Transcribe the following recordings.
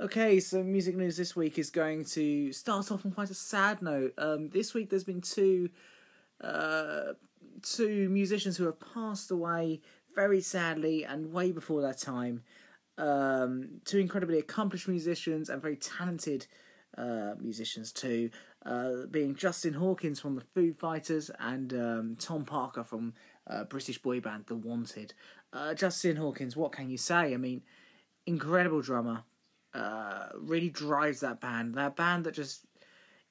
Okay, so music news this week is going to start off on quite a sad note. Um, this week there's been two, uh, two musicians who have passed away very sadly and way before their time. Um, two incredibly accomplished musicians and very talented uh, musicians too, uh, being Justin Hawkins from the Foo Fighters and um, Tom Parker from uh, British boy band The Wanted. Uh, Justin Hawkins, what can you say? I mean, incredible drummer uh, really drives that band. That band that just,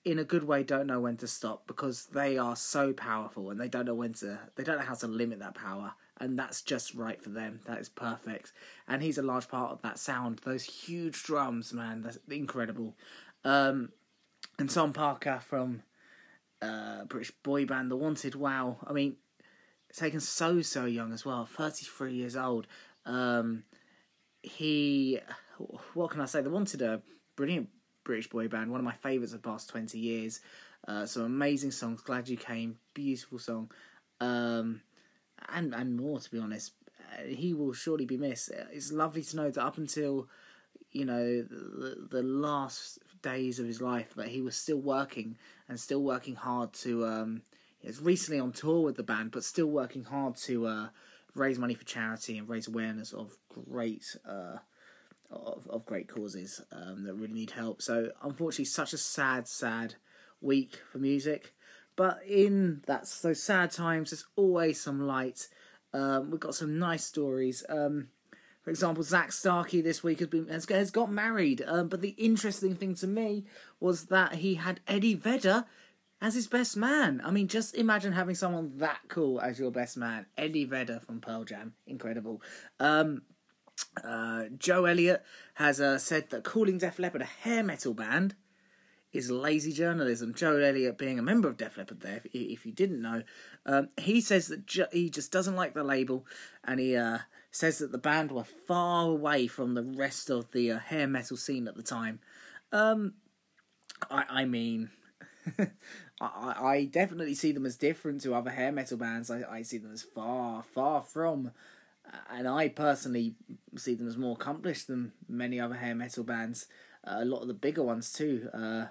in a good way, don't know when to stop because they are so powerful and they don't know when to. They don't know how to limit that power, and that's just right for them. That is perfect, and he's a large part of that sound. Those huge drums, man, that's incredible. Um, and Tom Parker from uh, British boy band The Wanted. Wow, I mean, taken so so young as well, thirty three years old. Um, he what can I say? They wanted a brilliant British boy band, one of my favourites of the past 20 years. Uh, some amazing songs. Glad You Came, beautiful song. Um, and, and more, to be honest. Uh, he will surely be missed. It's lovely to know that up until, you know, the, the last days of his life, that he was still working and still working hard to. Um, he's recently on tour with the band, but still working hard to uh, raise money for charity and raise awareness of great uh, of, of great causes um, that really need help. So, unfortunately, such a sad, sad week for music. But in that those sad times, there's always some light. Um, we've got some nice stories. Um, for example, Zak Starkey this week has been has, has got married. Um, but the interesting thing to me was that he had Eddie Vedder as his best man. I mean, just imagine having someone that cool as your best man. Eddie Vedder from Pearl Jam, incredible. Uh, Joe Elliott has uh, said that calling Def Leppard a hair metal band is lazy journalism. Joe Elliott, being a member of Def Leppard, there, if, if you didn't know, um, he says that ju- he just doesn't like the label, and he uh, says that the band were far away from the rest of the uh, hair metal scene at the time. Um, I, I mean, I, I definitely see them as different to other hair metal bands. I, I see them as far, far from and I personally see them as more accomplished than many other hair metal bands. Uh, a lot of the bigger ones too. Uh,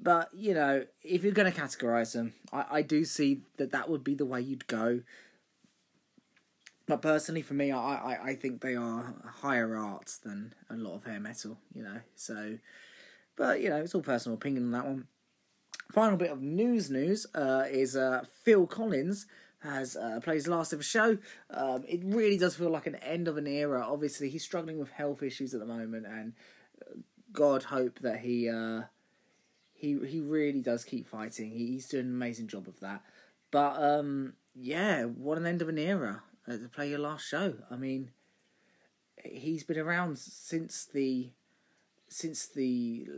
but you know, if you're going to categorize them, I, I do see that that would be the way you'd go. But personally, for me, I, I, I think they are higher arts than a lot of hair metal. You know, so. But you know, it's all personal opinion on that one. Final bit of news news uh, is uh, Phil Collins has uh, played his last ever show. Um, it really does feel like an end of an era. Obviously, he's struggling with health issues at the moment, and uh, God hope that he uh, he he really does keep fighting. He, he's doing an amazing job of that. But um, yeah, what an end of an era uh, to play your last show. I mean, he's been around since the since the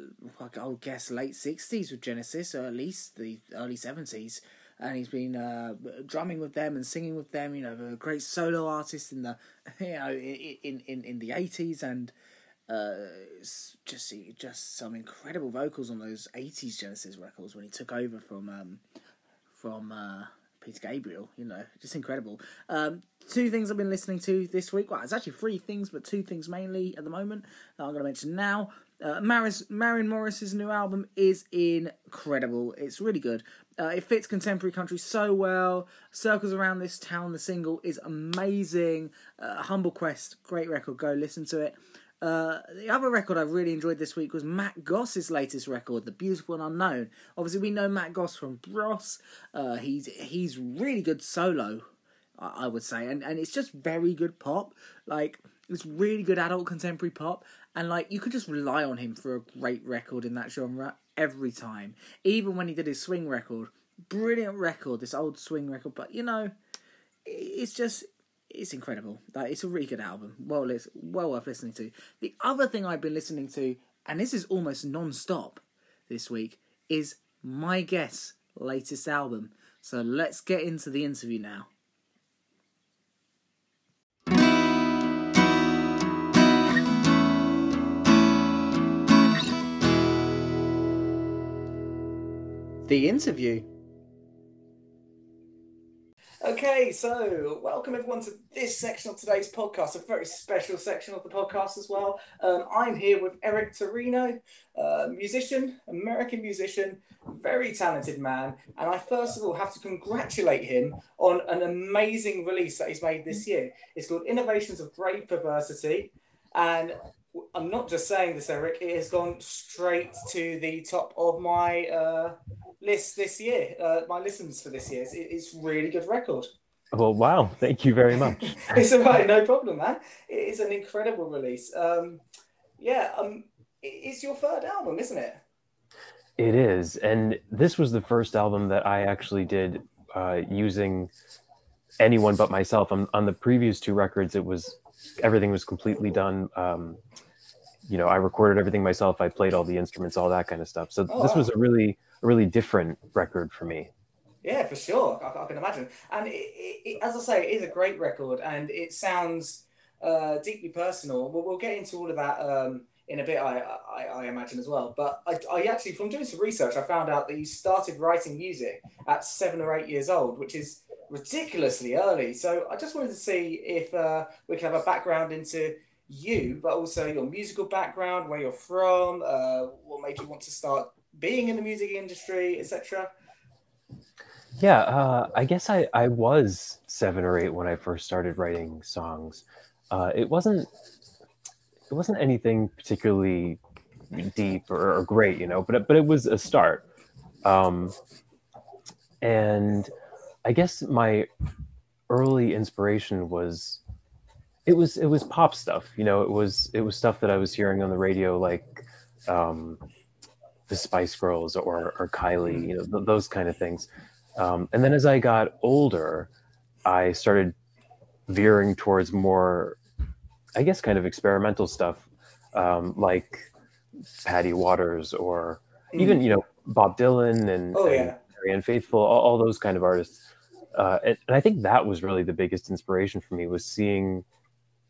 I guess late sixties with Genesis, or at least the early seventies and he's been uh, drumming with them and singing with them. You know, a great solo artist in the you know in in in the eighties and. Uh, just just some incredible vocals on those '80s Genesis records when he took over from um, from uh, Peter Gabriel. You know, just incredible. Um, two things I've been listening to this week. Well, it's actually three things, but two things mainly at the moment that I'm going to mention now. Uh, Maris, Maren Morris's new album is incredible. It's really good. Uh, it fits contemporary country so well. Circles Around This Town, the single, is amazing. Uh, Humble Quest, great record. Go listen to it. Uh, the other record I really enjoyed this week was Matt Goss's latest record, The Beautiful and Unknown. Obviously, we know Matt Goss from Bros. Uh, he's he's really good solo, I, I would say, and and it's just very good pop. Like it's really good adult contemporary pop, and like you could just rely on him for a great record in that genre every time. Even when he did his swing record, brilliant record, this old swing record. But you know, it's just it's incredible. Like, it's a really good album. Well, it's well worth listening to. The other thing I've been listening to, and this is almost non-stop this week, is my guess latest album. So let's get into the interview now. The interview. Okay, so welcome everyone to this section of today's podcast, a very special section of the podcast as well. Um, I'm here with Eric Terino, uh, musician, American musician, very talented man, and I first of all have to congratulate him on an amazing release that he's made this year. It's called Innovations of Grave Perversity, and I'm not just saying this, Eric. It has gone straight to the top of my uh, list this year. Uh, my listens for this year. It's, it's really good record. Well, wow! Thank you very much. it's all right, no problem, man. It is an incredible release. Um, yeah, um, it's your third album, isn't it? It is, and this was the first album that I actually did uh, using anyone but myself. On, on the previous two records, it was everything was completely done. Um, you know, I recorded everything myself. I played all the instruments, all that kind of stuff. So oh, this wow. was a really, a really different record for me. Yeah, for sure. I, I can imagine. And it, it, it, as I say, it is a great record, and it sounds uh, deeply personal. We'll, we'll get into all of that um, in a bit, I, I, I, imagine as well. But I, I actually, from doing some research, I found out that you started writing music at seven or eight years old, which is ridiculously early. So I just wanted to see if uh, we can have a background into you, but also your musical background, where you're from, uh, what made you want to start being in the music industry, etc. Yeah, uh, I guess I, I was seven or eight when I first started writing songs. Uh, it wasn't it wasn't anything particularly deep or, or, great, you know, but but it was a start. Um, and I guess my early inspiration was it was it was pop stuff, you know. It was it was stuff that I was hearing on the radio, like um, the Spice Girls or or Kylie, you know, th- those kind of things. Um, and then as I got older, I started veering towards more, I guess, kind of experimental stuff, um, like Patty Waters or mm. even you know Bob Dylan and, oh, yeah. and Faithfull, all, all, those kind of artists uh, and, and, I think that was really the biggest inspiration for me was seeing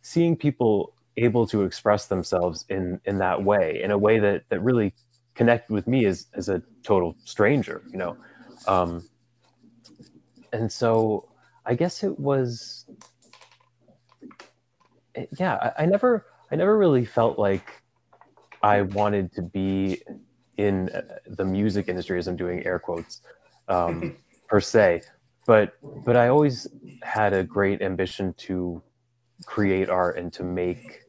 seeing people able to express themselves in in that way, in a way that that really connected with me as as a total stranger, you know. Um, and so I guess it was, it, yeah. I, I never I never really felt like I wanted to be in uh, the music industry, as I'm doing air quotes, um, per se but but I always had a great ambition to create art and to make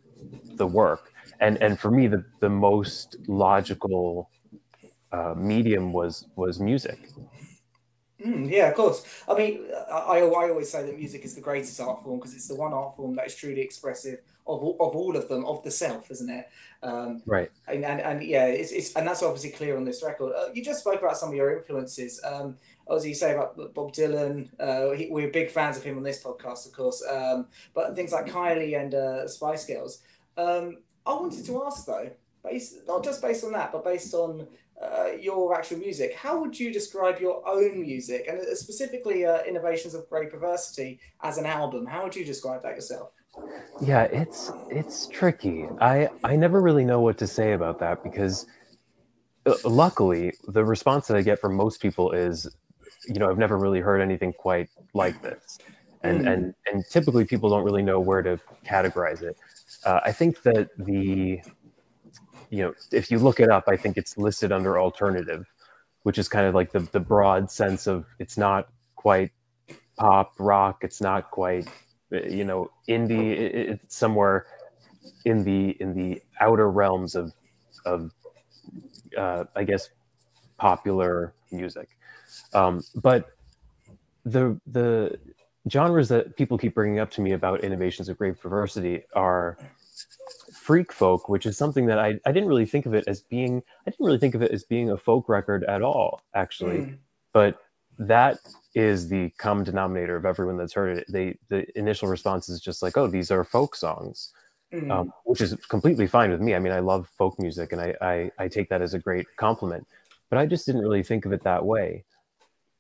the work. And and for me, the the most logical uh, medium was was music. Mm, yeah, of course. I mean, I, I always say that music is the greatest art form because it's the one art form that is truly expressive of, of all of them, of the self, isn't it? Um, right. And, and, and yeah, it's, it's and that's obviously clear on this record. Uh, you just spoke about some of your influences. Um, as you say about Bob Dylan, uh, he, we're big fans of him on this podcast, of course. Um, but things like Kylie and uh, Spice Girls. Um, I wanted to ask though, based not just based on that, but based on uh, your actual music, how would you describe your own music and uh, specifically uh, Innovations of Grave Perversity as an album? How would you describe that yourself? Yeah, it's it's tricky. I I never really know what to say about that because uh, luckily the response that I get from most people is you know, I've never really heard anything quite like this. And, mm. and, and typically people don't really know where to categorize it. Uh, I think that the, you know, if you look it up, I think it's listed under alternative, which is kind of like the, the broad sense of it's not quite pop rock. It's not quite, you know, indie. It, it's somewhere in the, in the outer realms of, of, uh, I guess, popular music. Um, but the the genres that people keep bringing up to me about innovations of grave perversity are freak folk, which is something that I, I didn't really think of it as being I didn't really think of it as being a folk record at all, actually. Mm. But that is the common denominator of everyone that's heard it. They the initial response is just like, oh, these are folk songs. Mm. Um, which is completely fine with me. I mean, I love folk music and I, I, I take that as a great compliment, but I just didn't really think of it that way.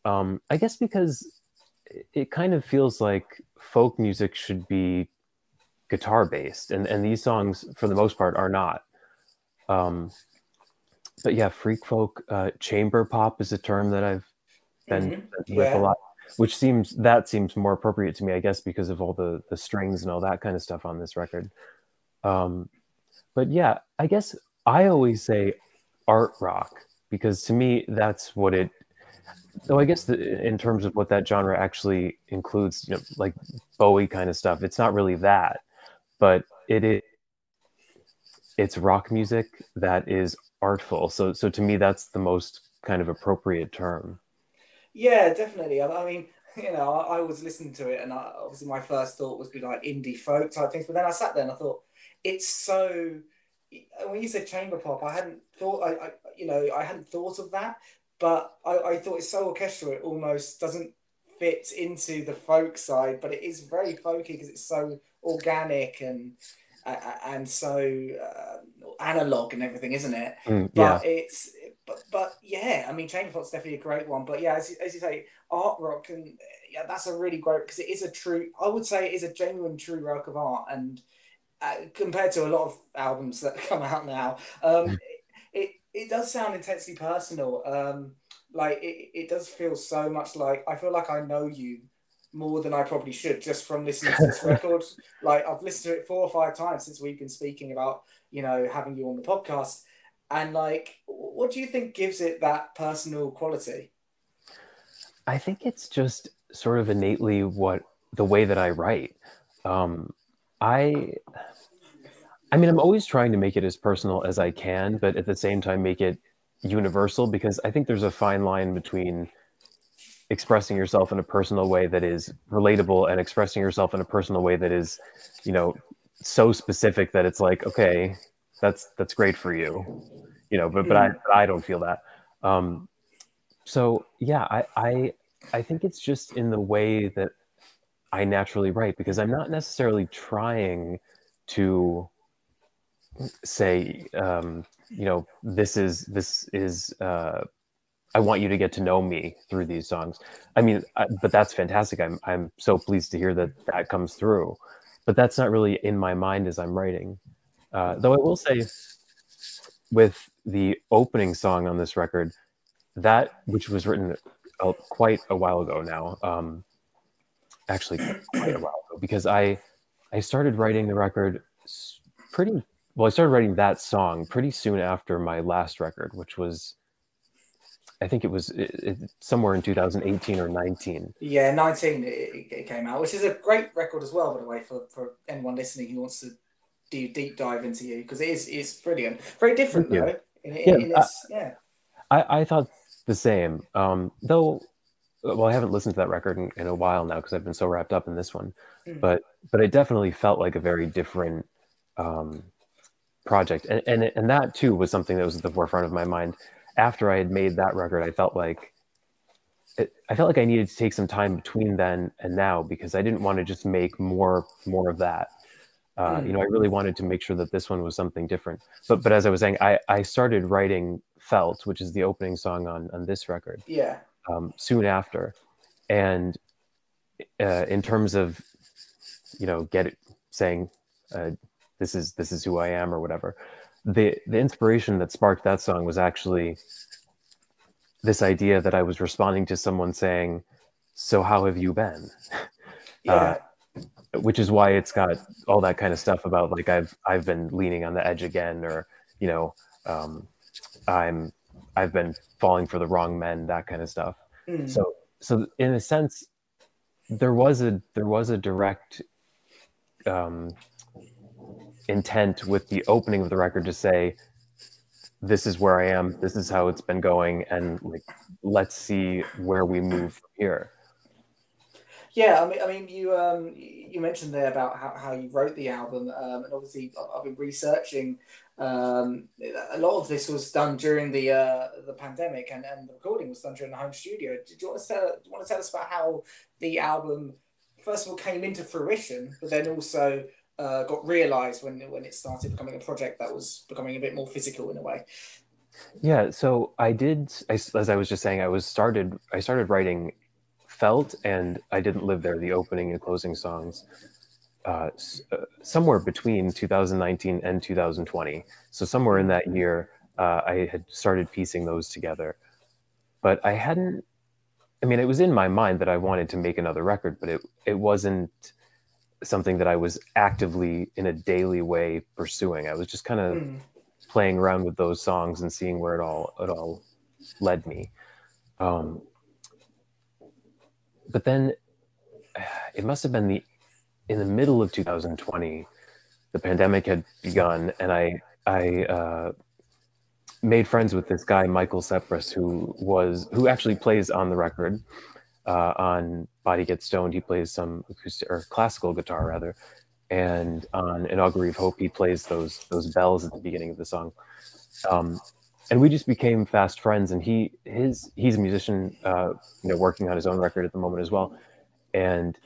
Um, I guess because it kind of feels like folk music should be guitar based, and and these songs for the most part are not. Um, but yeah, freak folk, uh, chamber pop is a term that I've been mm-hmm. with yeah. a lot. which seems that seems more appropriate to me, I guess, because of all the the strings and all that kind of stuff on this record. Um, but yeah, I guess I always say art rock because to me that's what it. Though I guess the, in terms of what that genre actually includes, you know, like Bowie kind of stuff, it's not really that, but it is. It's rock music that is artful. So, so to me, that's the most kind of appropriate term. Yeah, definitely. I, I mean, you know, I, I, was listening to it, and I, obviously my first thought was be like indie folk type things. But then I sat there and I thought, it's so. When you said chamber pop, I hadn't thought. I, I you know, I hadn't thought of that, but I, I thought it's so orchestral. It almost doesn't fit into the folk side, but it is very folky because it's so organic and uh, and so uh, analog and everything, isn't it? Mm, yeah. But it's but but yeah, I mean, Chamber Pop's definitely a great one. But yeah, as, as you say, art rock and yeah, that's a really great because it is a true. I would say it is a genuine true work of art, and uh, compared to a lot of albums that come out now, um, it, does sound intensely personal. Um, like it, it does feel so much like I feel like I know you more than I probably should just from listening to this record. Like I've listened to it four or five times since we've been speaking about you know having you on the podcast and like what do you think gives it that personal quality i think it's just sort of innately what the way that i write um i i mean i'm always trying to make it as personal as i can but at the same time make it universal because i think there's a fine line between expressing yourself in a personal way that is relatable and expressing yourself in a personal way that is you know so specific that it's like okay that's that's great for you you know but but i mm. but i don't feel that um so yeah i i i think it's just in the way that i naturally write because i'm not necessarily trying to say um you know this is this is uh I want you to get to know me through these songs. I mean, I, but that's fantastic. I'm I'm so pleased to hear that that comes through. But that's not really in my mind as I'm writing. Uh, though I will say, with the opening song on this record, that which was written uh, quite a while ago now, um, actually quite a while ago, because I I started writing the record pretty well. I started writing that song pretty soon after my last record, which was I think it was it, it, somewhere in 2018 or 19. Yeah, 19 it, it, came out, which is a great record as well, by the way, for, for anyone listening who wants to do deep dive into you because it is it's brilliant. Very different though. In, yeah, in its, I, yeah. I, I thought the same. Um, though, well, I haven't listened to that record in, in a while now because I've been so wrapped up in this one. Mm. But but it definitely felt like a very different um, project, and and and that too was something that was at the forefront of my mind. After I had made that record, I felt like it, I felt like I needed to take some time between then and now because I didn't want to just make more more of that. Uh, mm. You know, I really wanted to make sure that this one was something different. But but as I was saying, I I started writing "Felt," which is the opening song on on this record. Yeah. Um, soon after, and uh, in terms of, you know, get it saying, uh, "This is this is who I am" or whatever. The the inspiration that sparked that song was actually this idea that I was responding to someone saying, "So how have you been?" Yeah. Uh, which is why it's got all that kind of stuff about like I've I've been leaning on the edge again, or you know, um, I'm I've been falling for the wrong men, that kind of stuff. Mm. So so in a sense, there was a there was a direct um, intent with the opening of the record to say this is where I am, this is how it's been going, and like let's see where we move from here. Yeah, I mean, I mean, you um, you mentioned there about how, how you wrote the album, um, and obviously I've been researching. Um, a lot of this was done during the uh, the pandemic, and, and the recording was done during the home studio. Do you want to tell, do you want to tell us about how the album first of all came into fruition, but then also uh, got realized when when it started becoming a project that was becoming a bit more physical in a way? Yeah, so I did, as I was just saying, I was started. I started writing felt and I Didn't Live There, the opening and closing songs, uh, uh, somewhere between 2019 and 2020. So, somewhere in that year, uh, I had started piecing those together. But I hadn't, I mean, it was in my mind that I wanted to make another record, but it it wasn't something that I was actively in a daily way pursuing. I was just kind of mm. playing around with those songs and seeing where it all it all led me. Um, but then it must have been the in the middle of 2020 the pandemic had begun and i i uh, made friends with this guy michael sepris who was who actually plays on the record uh, on body gets stoned he plays some acoustic or classical guitar rather and on an augury of hope he plays those those bells at the beginning of the song um, and we just became fast friends and he his he's a musician uh, you know working on his own record at the moment as well and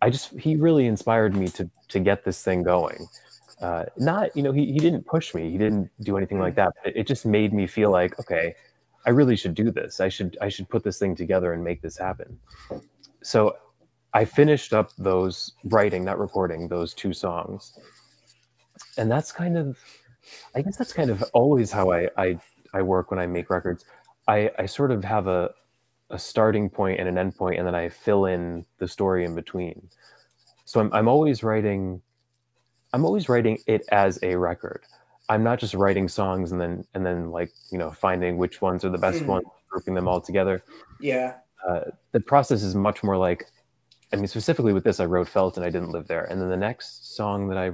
I just he really inspired me to to get this thing going. Uh, not you know he he didn't push me, he didn't do anything like that. It, it just made me feel like okay, I really should do this. I should I should put this thing together and make this happen. So I finished up those writing, not recording, those two songs, and that's kind of I guess that's kind of always how I I, I work when I make records. I, I sort of have a, a starting point and an end point, and then I fill in the story in between. So I'm I'm always writing, I'm always writing it as a record. I'm not just writing songs and then and then like you know finding which ones are the best mm. ones, grouping them all together. Yeah. Uh, the process is much more like, I mean, specifically with this, I wrote "Felt" and I didn't live there, and then the next song that I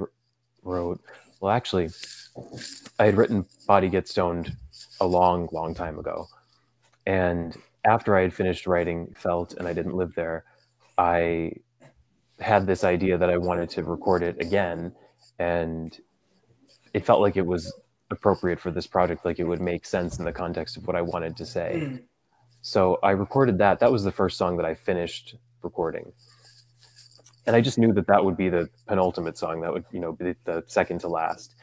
wrote, well, actually, I had written "Body Gets Stoned" a long, long time ago, and after I had finished writing Felt and I didn't live there, I had this idea that I wanted to record it again. And it felt like it was appropriate for this project, like it would make sense in the context of what I wanted to say. Mm. So I recorded that. That was the first song that I finished recording. And I just knew that that would be the penultimate song, that would, you know, be the second to last.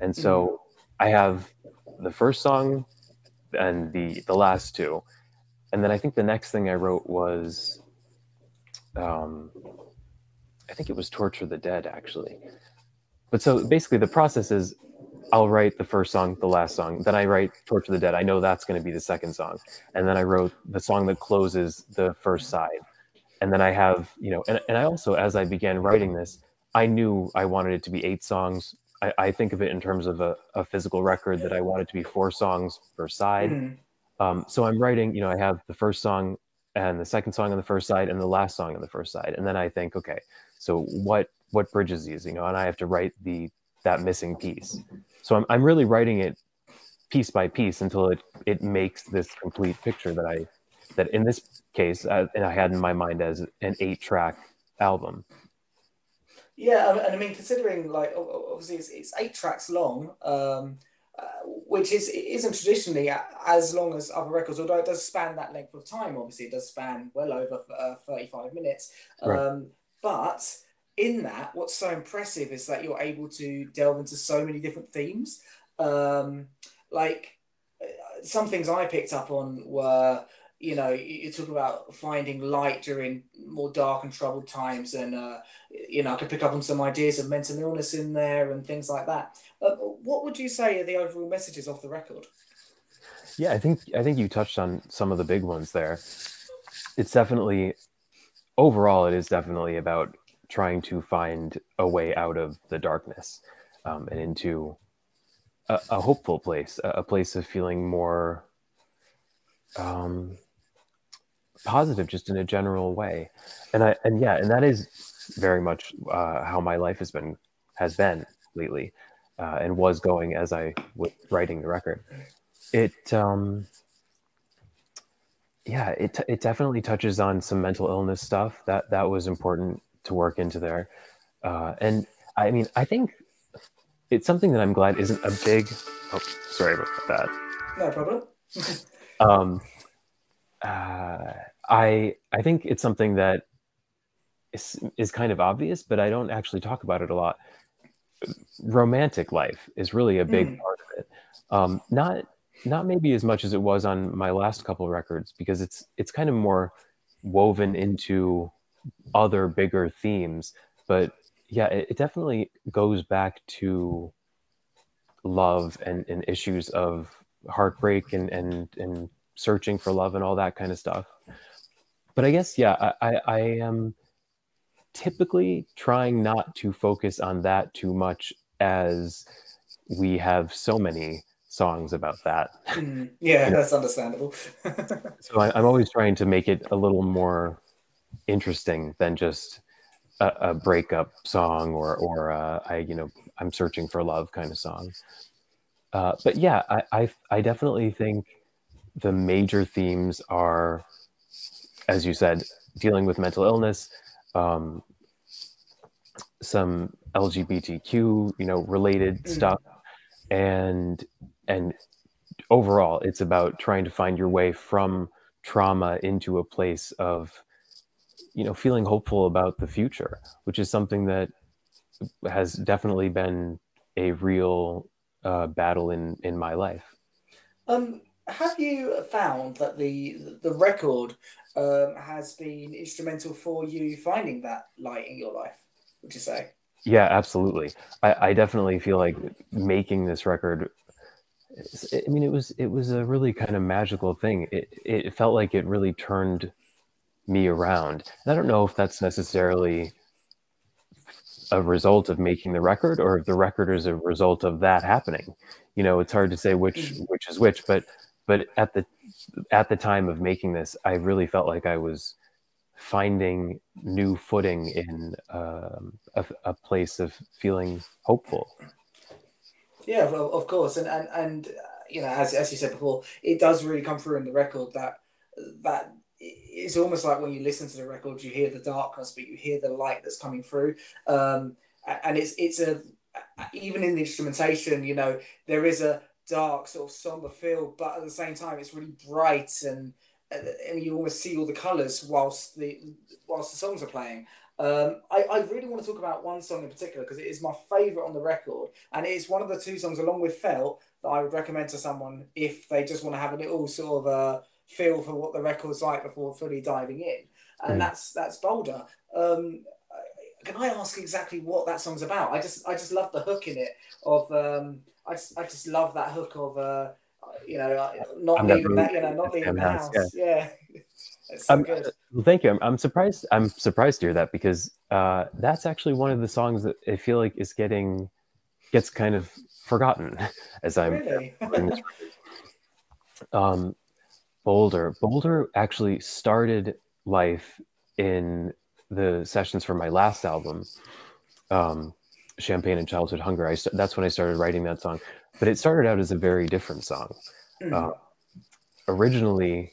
And so mm. I have the first song and the the last two and then I think the next thing I wrote was, um, I think it was Torture the Dead actually. But so basically, the process is I'll write the first song, the last song, then I write Torture the Dead. I know that's going to be the second song, and then I wrote the song that closes the first side, and then I have you know, and, and I also as I began writing this, I knew I wanted it to be eight songs. I, I think of it in terms of a, a, physical record that I wanted to be four songs per side. Mm-hmm um, so I'm writing, you know, I have the first song and the second song on the first side and the last song on the first side. And then I think, okay, so what what bridges these, you know, and I have to write the that missing piece. So I'm I'm really writing it piece by piece until it it makes this complete picture that I that in this case uh, and I had in my mind as an eight track album. Yeah, and I mean, considering like obviously it's, it's eight tracks long, um, uh, which is isn't traditionally as long as other records, although it does span that length of time. Obviously, it does span well over uh, thirty-five minutes. Right. Um, but in that, what's so impressive is that you're able to delve into so many different themes. Um, like uh, some things I picked up on were you know, you talk about finding light during more dark and troubled times, and uh, you know, I could pick up on some ideas of mental illness in there and things like that. What would you say are the overall messages of the record? Yeah, I think I think you touched on some of the big ones there. It's definitely overall, it is definitely about trying to find a way out of the darkness um, and into a, a hopeful place, a, a, place of feeling more um, positive just in a general way. And i and yeah and that is very much uh, how my life has been has been lately uh, and was going as i was writing the record. It um yeah it, it definitely touches on some mental illness stuff. That that was important to work into there uh, and i mean i think it's something that i'm glad isn't a big oh sorry about that no problem um uh, I I think it's something that is is kind of obvious, but I don't actually talk about it a lot. Romantic life is really a big mm. part of it. Um, not not maybe as much as it was on my last couple records because it's it's kind of more woven into other bigger themes. But yeah, it, it definitely goes back to love and, and issues of heartbreak and and and searching for love and all that kind of stuff. but I guess yeah, I, I, I am typically trying not to focus on that too much as we have so many songs about that. Mm, yeah, you know? that's understandable. so I, am always trying to make it a little more interesting than just a, a breakup song or or uh, I you know I'm searching for love kind of song. Uh, but yeah, I, I I definitely think the major themes are, as you said, dealing with mental illness, um, some LGBTQ, you know, related mm. stuff, and and overall, it's about trying to find your way from trauma into a place of, you know, feeling hopeful about the future, which is something that has definitely been a real uh, battle in in my life. Um, have you found that the the record um, has been instrumental for you finding that light in your life? Would you say? Yeah, absolutely. I, I definitely feel like making this record. I mean, it was it was a really kind of magical thing. It it felt like it really turned me around. And I don't know if that's necessarily a result of making the record or if the record is a result of that happening. You know, it's hard to say which mm-hmm. which is which, but but at the at the time of making this, I really felt like I was finding new footing in um, a, a, place of feeling hopeful. Yeah, well, of course, and and and uh, you know, as as you said before, it does really come through in the record that that it's almost like when you listen to the record, you hear the darkness, but you hear the light that's coming through. Um, and it's it's a even in the instrumentation, you know, there is a dark sort of somber feel, but at the same time, it's really bright and and you almost see all the colours whilst the whilst the songs are playing. Um, I, I really want to talk about one song in particular because it is my favourite on the record, and it is one of the two songs along with "Felt" that I would recommend to someone if they just want to have a little sort of a uh, feel for what the record's like before fully diving in, and mm. that's that's Boulder. Um, can I ask exactly what that song's about? I just I just love the hook in it of um, I just I just love that hook of uh, you know uh, not leaving that you know not leaving the house. house. Yeah. yeah. So um, well, thank you. I'm, I'm, surprised. I'm surprised to hear that because uh, that's actually one of the songs that I feel like is getting gets kind of forgotten as I'm. Really? um, Boulder. Boulder actually started life in the sessions for my last album, um, Champagne and Childhood Hunger. I that's when I started writing that song, but it started out as a very different song. Mm. Uh, originally,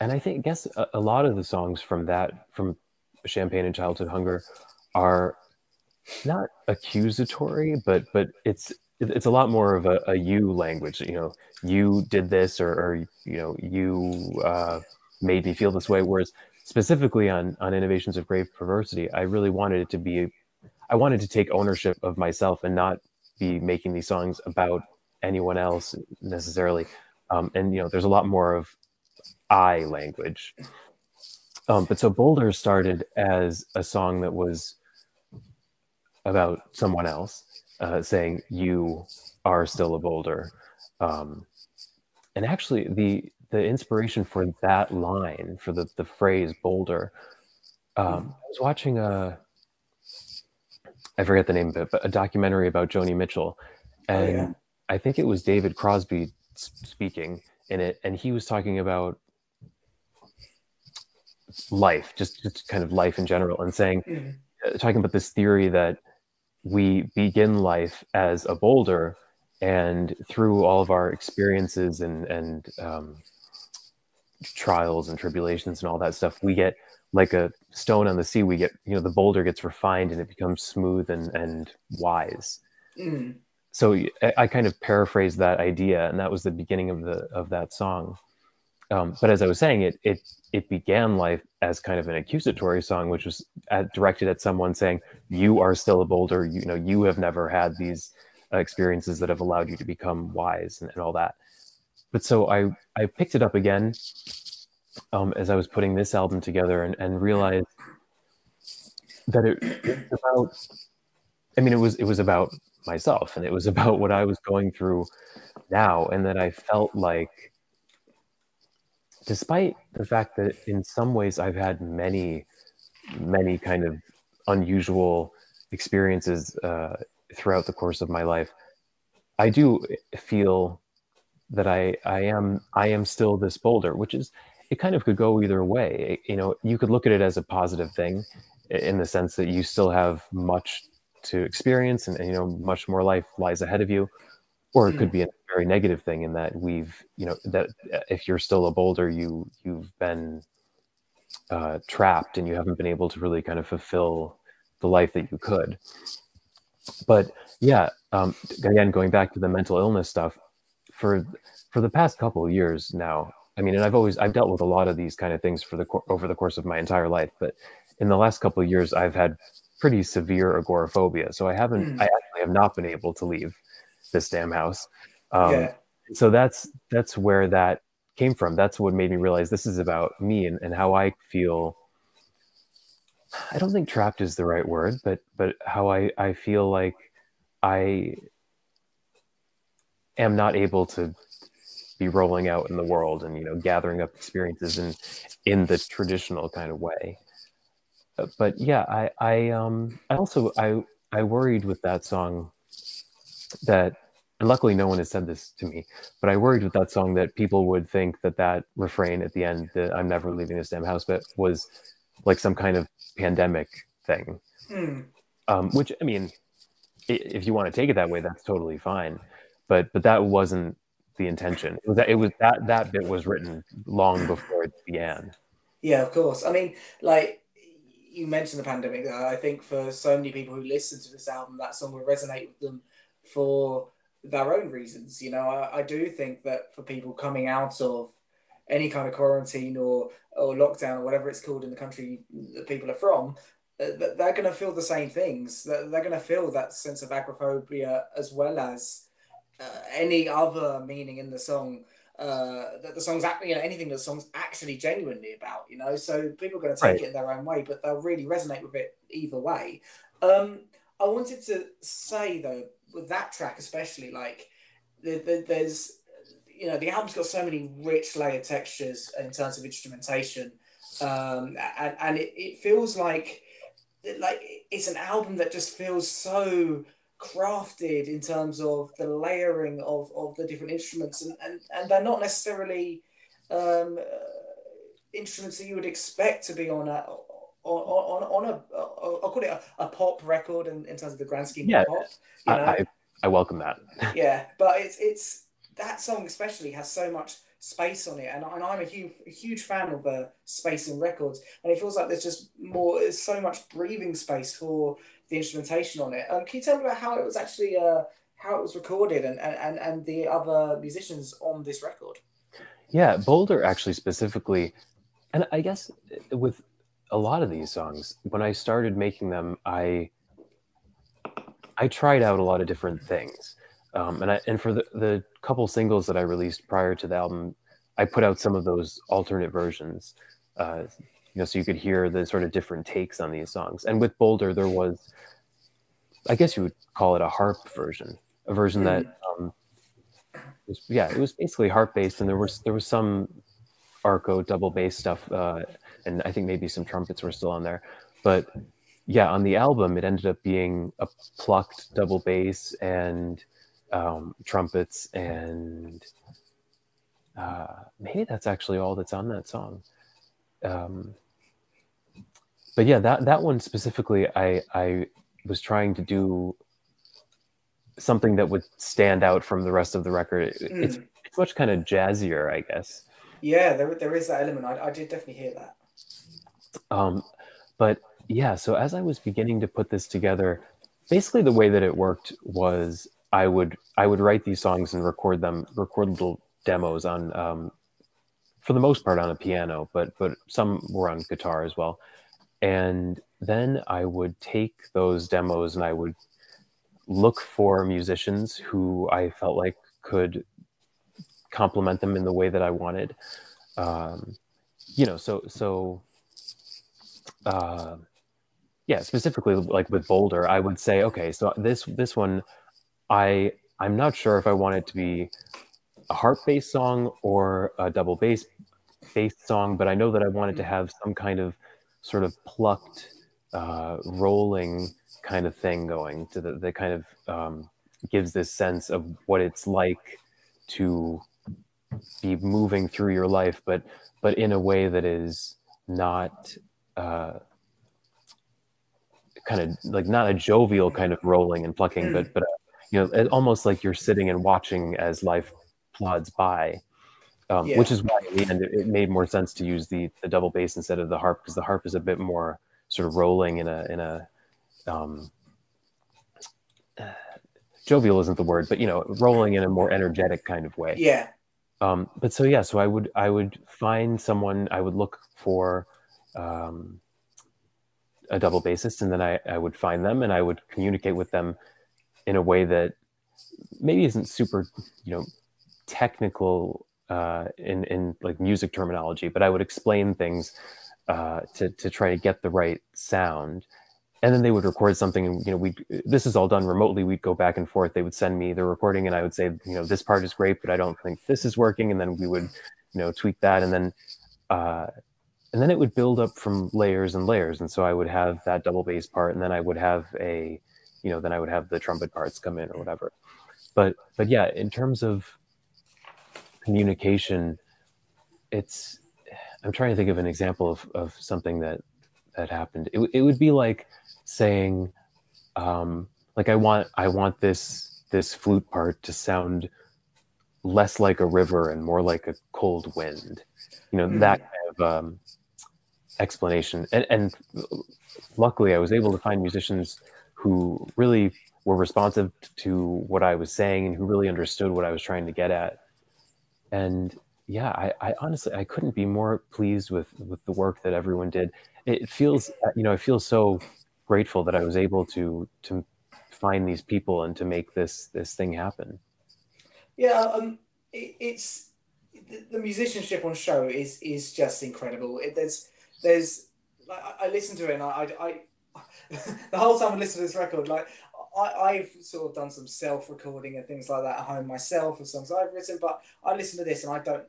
and I think guess a, a, lot of the songs from that from Champagne and Childhood Hunger are not accusatory, but but it's it's a lot more of a, a you language. You know, you did this, or, or you know, you uh, made me feel this way. Whereas specifically on on innovations of grave perversity, I really wanted it to be, I wanted to take ownership of myself and not be making these songs about anyone else necessarily. Um, and you know, there's a lot more of I language. Um, but so Boulder started as a song that was about someone else, uh, saying you are still a Boulder. Um, and actually, the the inspiration for that line, for the, the phrase boulder, um. I was watching a, I forget the name of it, but a documentary about Joni Mitchell. And oh, yeah. I think it was David Crosby speaking in it. And he was talking about life, just, just kind of life in general, and saying, mm. uh, talking about this theory that we begin life as a boulder and through all of our experiences and and um, trials and tribulations and all that stuff, we get like a stone on the sea. We get you know the boulder gets refined and it becomes smooth and and wise. Mm. So I, I, kind of paraphrased that idea, and that was the beginning of the of that song. Um, but as I was saying, it it it began life as kind of an accusatory song, which was at, directed at someone saying, "You are still a boulder. You, you know, you have never had these uh, experiences that have allowed you to become wise and, and all that." But so I I picked it up again um, as I was putting this album together and, and realized that it, it's about. I mean, it was it was about myself and it was about what I was going through now, and that I felt like despite the fact that in some ways I've had many, many kind of unusual experiences uh, throughout the course of my life, I do feel that I I am I am still this boulder, which is it kind of could go either way. You know, you could look at it as a positive thing in the sense that you still have much to experience and, and you know much more life lies ahead of you or it could be a very negative thing in that we've you know that uh, if you're still a boulder you you've been uh, trapped and you haven't been able to really kind of fulfill the life that you could. But yeah um, again going back to the mental illness stuff for for the past couple of years now i mean and i've always i've dealt with a lot of these kind of things for the over the course of my entire life but in the last couple of years i've had pretty severe agoraphobia. So i haven't mm. i actually have not been able to leave this damn house. Um, yeah. so that's that's where that came from. That's what made me realize this is about me and, and how i feel. I don't think trapped is the right word but but how i i feel like i am not able to be rolling out in the world and you know gathering up experiences in in the traditional kind of way. But yeah i i um i also i i worried with that song that and luckily no one has said this to me but i worried with that song that people would think that that refrain at the end that i'm never leaving this damn house but was like some kind of pandemic thing mm. um, which i mean if you want to take it that way that's totally fine but but that wasn't the intention. It was that it was that that bit was written long before it began. Yeah, of course. I mean, like you mentioned the pandemic. I think for so many people who listen to this album, that song will resonate with them for their own reasons. You know, I, I do think that for people coming out of any kind of quarantine or or lockdown or whatever it's called in the country that people are from, uh, they're going to feel the same things. They're, they're going to feel that sense of agoraphobia as well as uh, any other meaning in the song uh, that the song's actually, you know, anything that the song's actually genuinely about, you know. So people are going to take right. it in their own way, but they'll really resonate with it either way. Um, I wanted to say though, with that track especially, like the, the, there's, you know, the album's got so many rich layered textures in terms of instrumentation, um, and and it, it feels like like it's an album that just feels so crafted in terms of the layering of, of the different instruments and, and, and they're not necessarily um, instruments that you would expect to be on a on, on, on a I'll call it a, a pop record in, in terms of the grand scheme yeah, of pop. You know? I, I welcome that. yeah, but it's it's that song especially has so much space on it, and, and I'm a huge a huge fan of uh, space in records, and it feels like there's just more, there's so much breathing space for the instrumentation on it. Um, can you tell me about how it was actually uh, how it was recorded and, and and the other musicians on this record? Yeah, Boulder actually specifically, and I guess with a lot of these songs, when I started making them, I I tried out a lot of different things. Um, and I, and for the, the couple singles that I released prior to the album, I put out some of those alternate versions. Uh, you know, so you could hear the sort of different takes on these songs. And with Boulder, there was, I guess you would call it a harp version, a version that, mm. um, was, yeah, it was basically harp based, and there was there was some arco double bass stuff, uh, and I think maybe some trumpets were still on there, but yeah, on the album, it ended up being a plucked double bass and um, trumpets, and uh, maybe that's actually all that's on that song. Um, but yeah, that that one specifically, I I was trying to do something that would stand out from the rest of the record. It, mm. It's it's much kind of jazzier, I guess. Yeah, there there is that element. I I did definitely hear that. Um, but yeah, so as I was beginning to put this together, basically the way that it worked was I would I would write these songs and record them, record little demos on, um, for the most part on a piano, but but some were on guitar as well and then I would take those demos and I would look for musicians who I felt like could complement them in the way that I wanted. Um, you know, so so uh, yeah, specifically like with Boulder, I would say, okay, so this this one, I I'm not sure if I want it to be a harp based song or a double bass based song, but I know that I wanted to have some kind of sort of plucked, uh, rolling kind of thing going to the, the kind of um, gives this sense of what it's like to be moving through your life, but but in a way that is not uh, kind of like not a jovial kind of rolling and plucking, but but uh, you know almost like you're sitting and watching as life plods by. Um, yeah. Which is why in the end it, made more sense to use the the double bass instead of the harp because the harp is a bit more sort of rolling in a in a um, jovial isn't the word, but you know, rolling in a more energetic kind of way. Yeah. Um, but so yeah, so I would I would find someone I would look for um, a double bassist, and then I I would find them and I would communicate with them in a way that maybe isn't super you know technical uh, in in like music terminology, but I would explain things uh, to to try to get the right sound and then they would record something and you know we this is all done remotely. We'd go back and forth. They would send me the recording and i would say you know this part is great but i don't think this is working. And then we would you know tweak that. And then uh and then it would build up from layers and layers. And so i would have that double bass part and then i would have a you know then i would have the trumpet parts come in or whatever. But but yeah in terms of communication it's i'm trying to think of an example of, of something that that happened. It, it would be like saying um, like i want i want this this flute part to sound less like a river and more like a cold wind. You know mm. that kind of um, explanation. And, and luckily i was able to find musicians who really were responsive to what i was saying and who really understood what i was trying to get at. And yeah i, I honestly i couldn't be more pleased with with the work that everyone did. It feels you know i feel so grateful that I was able to to find these people and to make this this thing happen. Yeah, um, it, it's the, the, musicianship on show is is just incredible. It, there's there's I, I listen to it and I, I, I the whole time I listen to this record, like I, I've sort of done some self recording and things like that at home myself of songs I've written, but I listen to this and I don't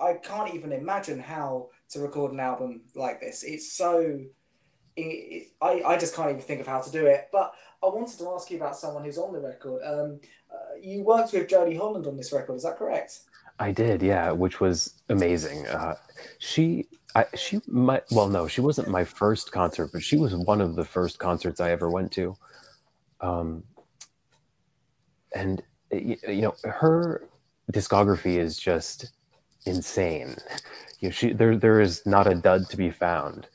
I can't even imagine how to record an album like this. It's so it, it, I, I just can't even think of how to do it. But I wanted to ask you about someone who's on the record. Um, uh, you worked with Jolie Holland on this record, is that correct? I did, yeah, which was amazing. Uh, she, I, she might, well, no, she wasn't my first concert, but she was one of the first concerts I ever went to. Um, and you know, her discography is just insane. You know, she there there is not a dud to be found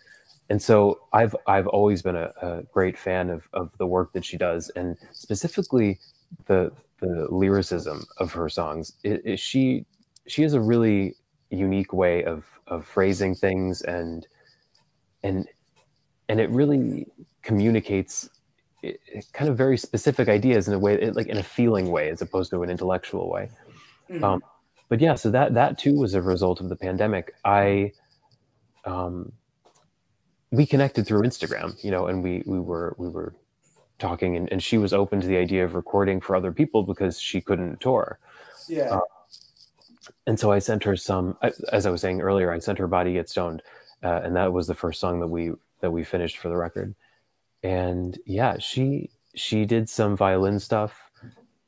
and so I've I've always been a, a, great fan of of the work that she does, and specifically the the lyricism of her songs. It, it, she she has a really unique way of of phrasing things, and and and it really communicates it, kind of very specific ideas in a way, like in a feeling way, as opposed to an intellectual way. Mm-hmm. Um, but yeah, so that that too was a result of the pandemic. I um, we connected through Instagram, you know, and we we were we were talking, and, and she was open to the idea of recording for other people because she couldn't tour. Yeah. Uh, and so I sent her some, as I was saying earlier, I sent her "Body Get Stoned," uh, and that was the first song that we that we finished for the record. And yeah, she she did some violin stuff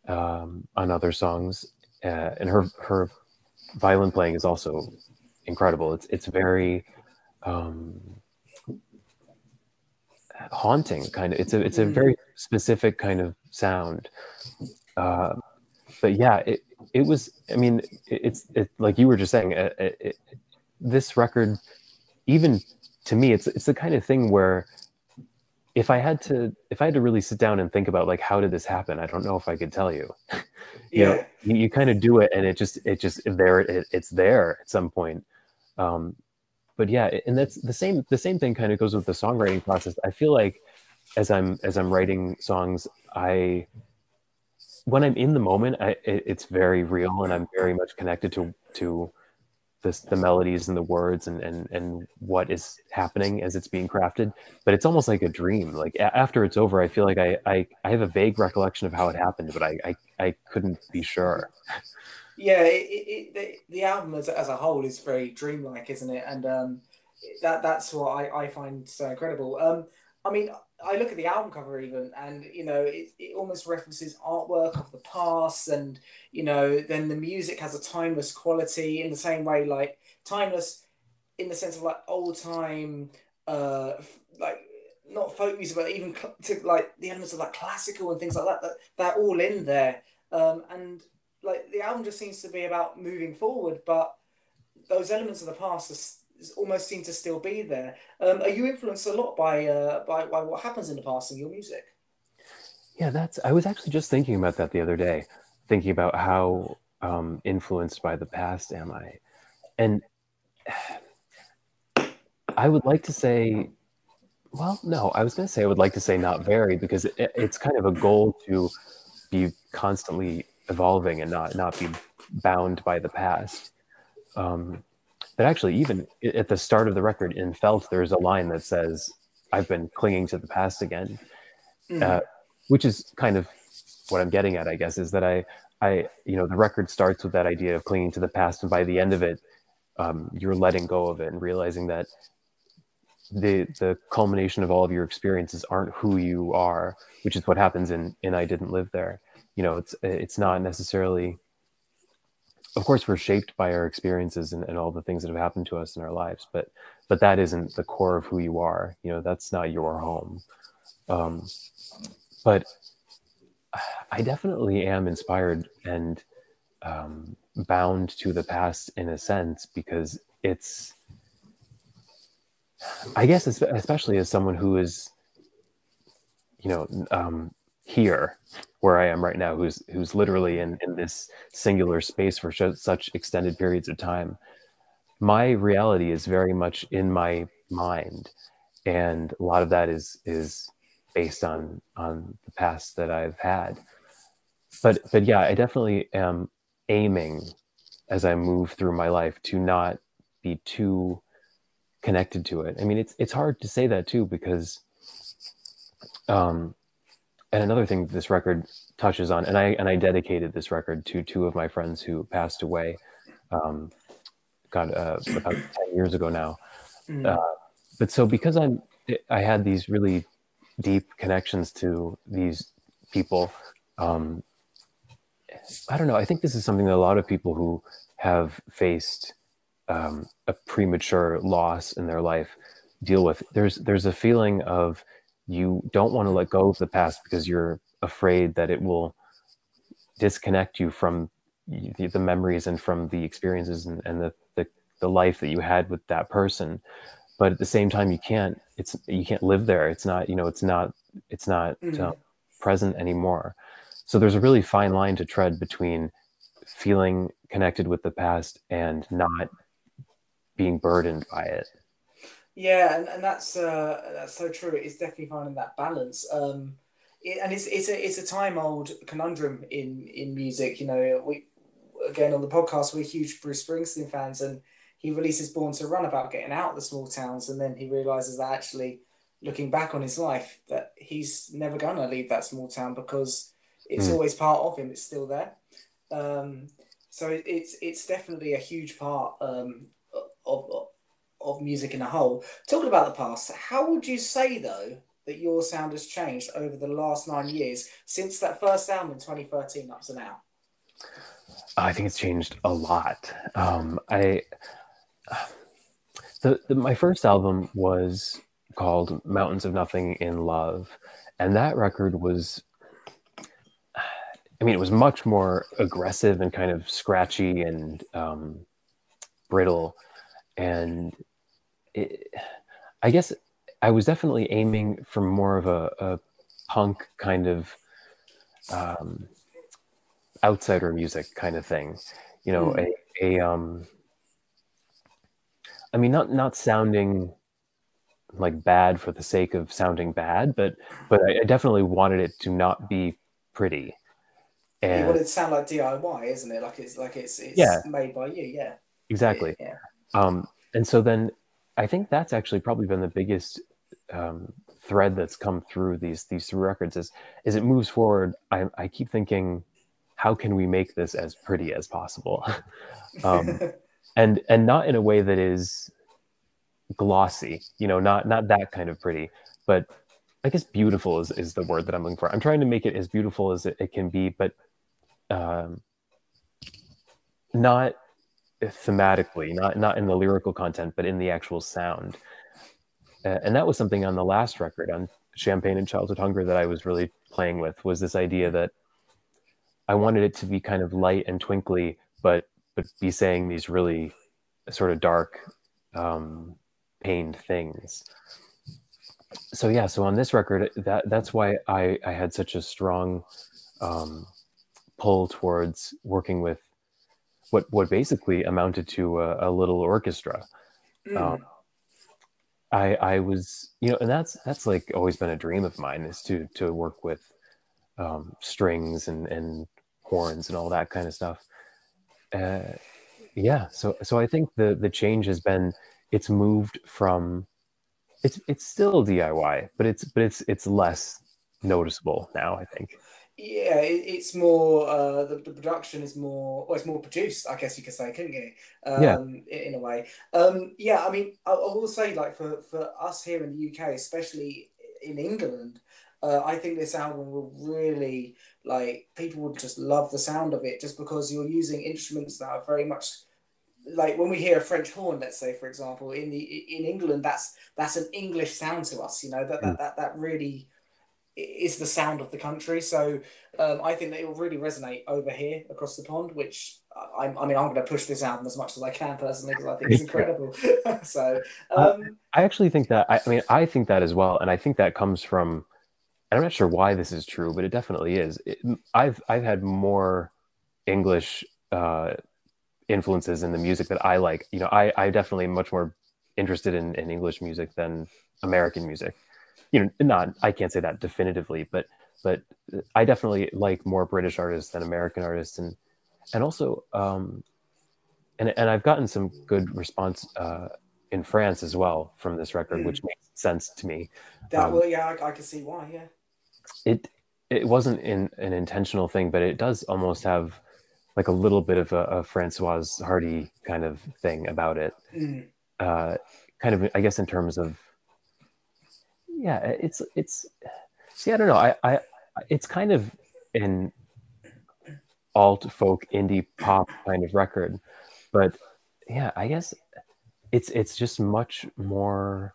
um, on other songs, uh, and her her violin playing is also incredible. It's it's very um, haunting kind of it's a it's a very mm-hmm. specific kind of sound uh, but yeah it it was i mean it, it's it like you were just saying it, it, this record even to me it's it's the kind of thing where if i had to if i had to really sit down and think about like how did this happen i don't know if i could tell you you yeah. know you, you kind of do it and it just it just there it, it's there at some point um but yeah, and that's the same. The same thing kind of goes with the songwriting process. I feel like as I'm as I'm writing songs, I when I'm in the moment, I, it, it's very real, and I'm very much connected to to the, the melodies and the words and, and and what is happening as it's being crafted. But it's almost like a dream. Like a- after it's over, I feel like I, I I have a vague recollection of how it happened, but I I, I couldn't be sure. Yeah, it, it, the, the album as, as a whole is very dreamlike, isn't it? And um, that that's what I, I find so incredible. Um, I mean, I look at the album cover even, and you know, it, it almost references artwork of the past, and you know, then the music has a timeless quality in the same way, like timeless in the sense of like old time, uh, like not folk music, but even cl- to like the elements of like classical and things like that. That they're all in there, um, and like the album just seems to be about moving forward, but those elements of the past are, almost seem to still be there. Um, are you influenced a lot by, uh, by by what happens in the past in your music? Yeah, that's. I was actually just thinking about that the other day, thinking about how um, influenced by the past am I, and I would like to say, well, no, I was going to say I would like to say not very because it, it's kind of a goal to be constantly evolving and not not be bound by the past. Um, but actually, even at the start of the record in Felt, there's a line that says, "I've been clinging to the past again," mm. uh, which is kind of what I'm getting at, I guess, is that I, I, you know, the record starts with that idea of clinging to the past, and by the end of it, um, you're letting go of it and realizing that the the culmination of all of your experiences aren't who you are, which is what happens in in I didn't live there you know it's it's not necessarily of course we're shaped by our experiences and, and all the things that have happened to us in our lives but but that isn't the core of who you are. You know that's not your home. Um, but i definitely am inspired and um, bound to the past in a sense because it's i guess especially as someone who is you know um, here where I am right now, who's who's literally in in this singular space for such extended periods of time. My reality is very much in my mind, and a lot of that is is based on on the past that I've had. But but yeah, I definitely am aiming as I move through my life to not be too connected to it. I mean, it's it's hard to say that too because um, and another thing this record touches on, and I and I dedicated this record to two of my friends who passed away, um, God, uh, about ten years ago now. Mm. Uh, but so because I'm, I had these really deep connections to these people. Um, I don't know. I think this is something that a lot of people who have faced um, a premature loss in their life deal with. There's there's a feeling of you don't want to let go of the past because you're afraid that it will disconnect you from the, the memories and from the experiences and, and the, the, the life that you had with that person. But at the same time you can't it's you can't live there. It's not you know it's not it's not mm-hmm. uh, present anymore. So there's a really fine line to tread between feeling connected with the past and not being burdened by it yeah, and, and that's uh, that's so true. It's definitely finding that balance. Um, it, and it's it's a it's a time old conundrum in in music. You know, we again on the podcast we're huge Bruce Springsteen fans, and he releases Born to Run about getting out of the small towns, and then he realizes that actually, looking back on his life, that he's never gonna leave that small town because it's mm. always part of him. It's still there. Um, so it, it's it's definitely a huge part um, of of music in a whole. Talking about the past, how would you say though that your sound has changed over the last nine years since that first album in 2013 up to now? I think it's changed a lot. Um, I the, the, my first album was called Mountains of Nothing in Love, and that record was. I mean, it was much more aggressive and kind of scratchy and um, brittle, and it, I guess I was definitely aiming for more of a, a punk kind of um, outsider music kind of thing, you know, mm. a, a um, I mean, not not sounding like bad for the sake of sounding bad, but but I, I definitely wanted it to not be pretty. And you want it to sound like DIY, isn't it? Like it's like it's it's yeah. made by you, yeah. Exactly. Yeah. Um, and so then I think that's actually probably been the biggest um, thread that's come through these these three records is is it moves forward. I, I keep thinking how can we make this as pretty as possible um, and and not in a way that is glossy you know not not that kind of pretty but i guess beautiful is, is the word that i'm looking for i'm trying to make it as beautiful as it, it can be but um, not thematically not not in the lyrical content but in the actual sound. Uh, and that was something on the last record on champagne and childhood hunger that i was really playing with was this idea that i wanted it to be kind of light and twinkly but but be saying these really sort of dark um, pained things. So yeah so on this record that that's why i i had such a strong um, pull towards working with what what basically amounted to a, a little orchestra mm. um, i i was you know and that's that's like always been a dream of mine is to to work with um, strings and and horns and all that kind of stuff uh, yeah so so i think the the change has been it's moved from it's it's still DIY, but it's but it's it's less noticeable now. I think. Yeah, it, it's more uh, the, the production is more or it's more produced. I guess you could say, couldn't you? Um, yeah. In, a way, um, yeah. I mean, I, I will say, like for for us here in the UK, especially in England, uh, I think this album will really like people would just love the sound of it just because you're using instruments that are very much like when we hear a French horn, let's say for example, in the in England, that's that's an English sound to us. You know that that mm. that, that really is the sound of the country. So um, I think that it will really resonate over here across the pond. Which I, I mean, I'm going to push this album as much as I can personally because I think it's incredible. so uh, um, I actually think that I, I mean I think that as well, and I think that comes from. I'm not sure why this is true, but it definitely is. It, I've I've had more English uh, influences in the music that I like. You know, I I definitely am much more interested in, in English music than American music. You know, not I can't say that definitively, but but I definitely like more British artists than American artists, and and also um, and and I've gotten some good response uh, in France as well from this record, mm. which makes sense to me. That um, well, yeah, I, I can see why. Yeah, it it wasn't in, an intentional thing, but it does almost have like a little bit of a, a Françoise Hardy kind of thing about it. Mm. Uh, kind of, I guess, in terms of, yeah, it's it's. See, I don't know. I, I it's kind of an alt folk indie pop kind of record, but yeah, I guess it's it's just much more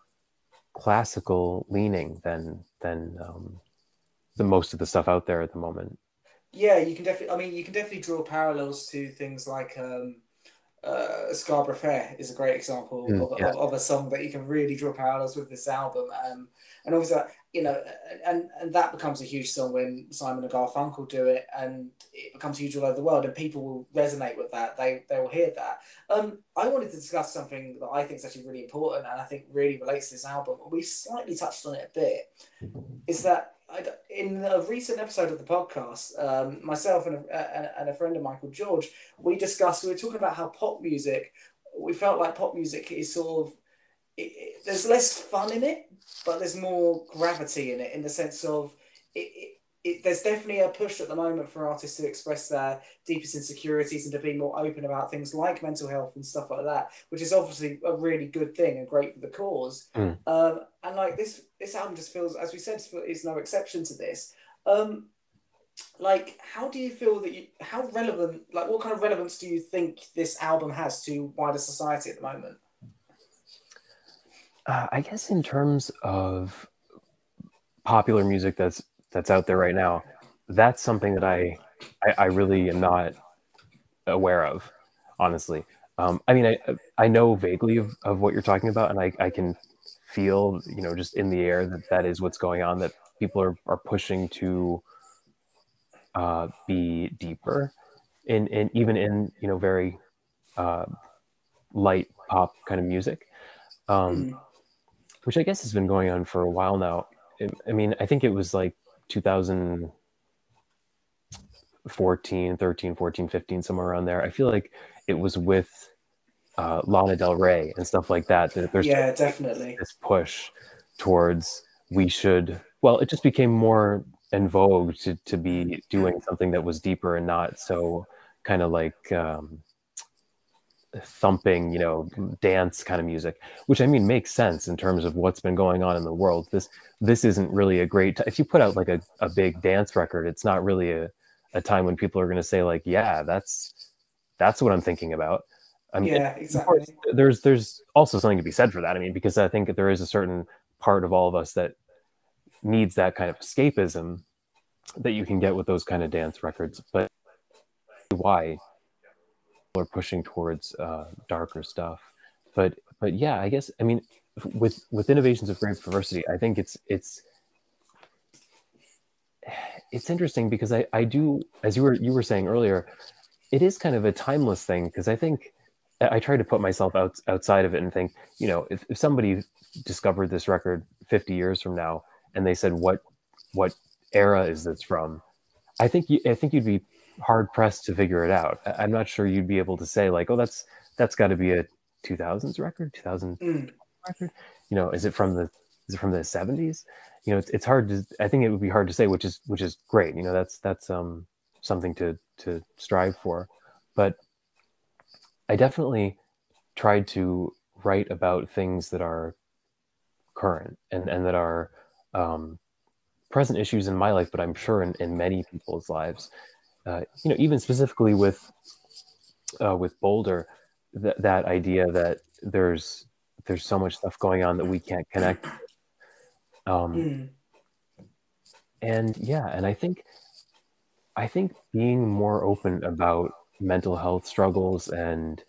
classical leaning than than um, the most of the stuff out there at the moment yeah, you can definitely. I mean, you can definitely draw parallels to things like um, uh, Scarborough Fair is a great example mm, of, yeah. of, of, a song that you can really draw parallels with this album. Um, and obviously, you know, and and that becomes a huge song when Simon and Garfunkel do it, and it becomes huge all over the world, and people will resonate with that. They they will hear that. Um, I wanted to discuss something that I think is actually really important, and I think really relates to this album. We slightly touched on it a bit. Is that in a recent episode of the podcast, um, myself and a, and a friend of Michael George, we discussed. We were talking about how pop music. We felt like pop music is sort of it, it, there's less fun in it, but there's more gravity in it in the sense of it, it, there's definitely a push at the moment for artists to express their deepest insecurities and to be more open about things like mental health and stuff like that, which is obviously a really good thing and great for the cause. Mm. Um, and like this, this album just feels, as we said, is no exception to this. Um, like, how do you feel that you, how relevant, like, what kind of relevance do you think this album has to wider society at the moment? Uh, I guess in terms of popular music that's that's out there right now, that's something that I, I, I really am not aware of, honestly. Um, I mean, I, I know vaguely of, of what you're talking about, and I, I can feel, you know, just in the air that that is what's going on, that people are, are pushing to uh, be deeper in, in even in, you know, very uh, light pop kind of music, um, mm. which I guess has been going on for a while now. I mean, I think it was like 2014, 13, 14, 15, somewhere around there. I feel like it was with uh, Lana Del Rey and stuff like that. There's yeah, definitely this push towards we should. Well, it just became more in vogue to to be doing something that was deeper and not so kind of like um, thumping, you know, dance kind of music, which I mean makes sense in terms of what's been going on in the world. This this isn't really a great. T- if you put out like a, a big dance record, it's not really a, a time when people are going to say like, yeah, that's that's what I'm thinking about. I mean, yeah, exactly. Course, there's there's also something to be said for that. I mean, because I think there is a certain part of all of us that needs that kind of escapism that you can get with those kind of dance records. But why are pushing towards uh, darker stuff. But but yeah, I guess I mean with with innovations of grave perversity, I think it's it's it's interesting because I I do as you were you were saying earlier, it is kind of a timeless thing because I think I try to put myself out outside of it and think you know if, if somebody discovered this record 50 years from now and they said what what era is this from I think you, I think you'd be hard pressed to figure it out. I'm not sure you'd be able to say like, oh, that's that's got to be a 2000s record, 2000 mm. record. You know, is it from the is it from the 70s? You know, it's, it's hard to. I think it would be hard to say, which is which is great. You know, that's that's um something to to strive for. But I definitely tried to write about things that are current and and that are um, present issues in my life, but I'm sure in, in many people's lives uh, you know, even specifically with uh, with Boulder, that that idea that there's there's so much stuff going on that we can't connect. Um, mm. And yeah, and I think I think being more open about mental health struggles and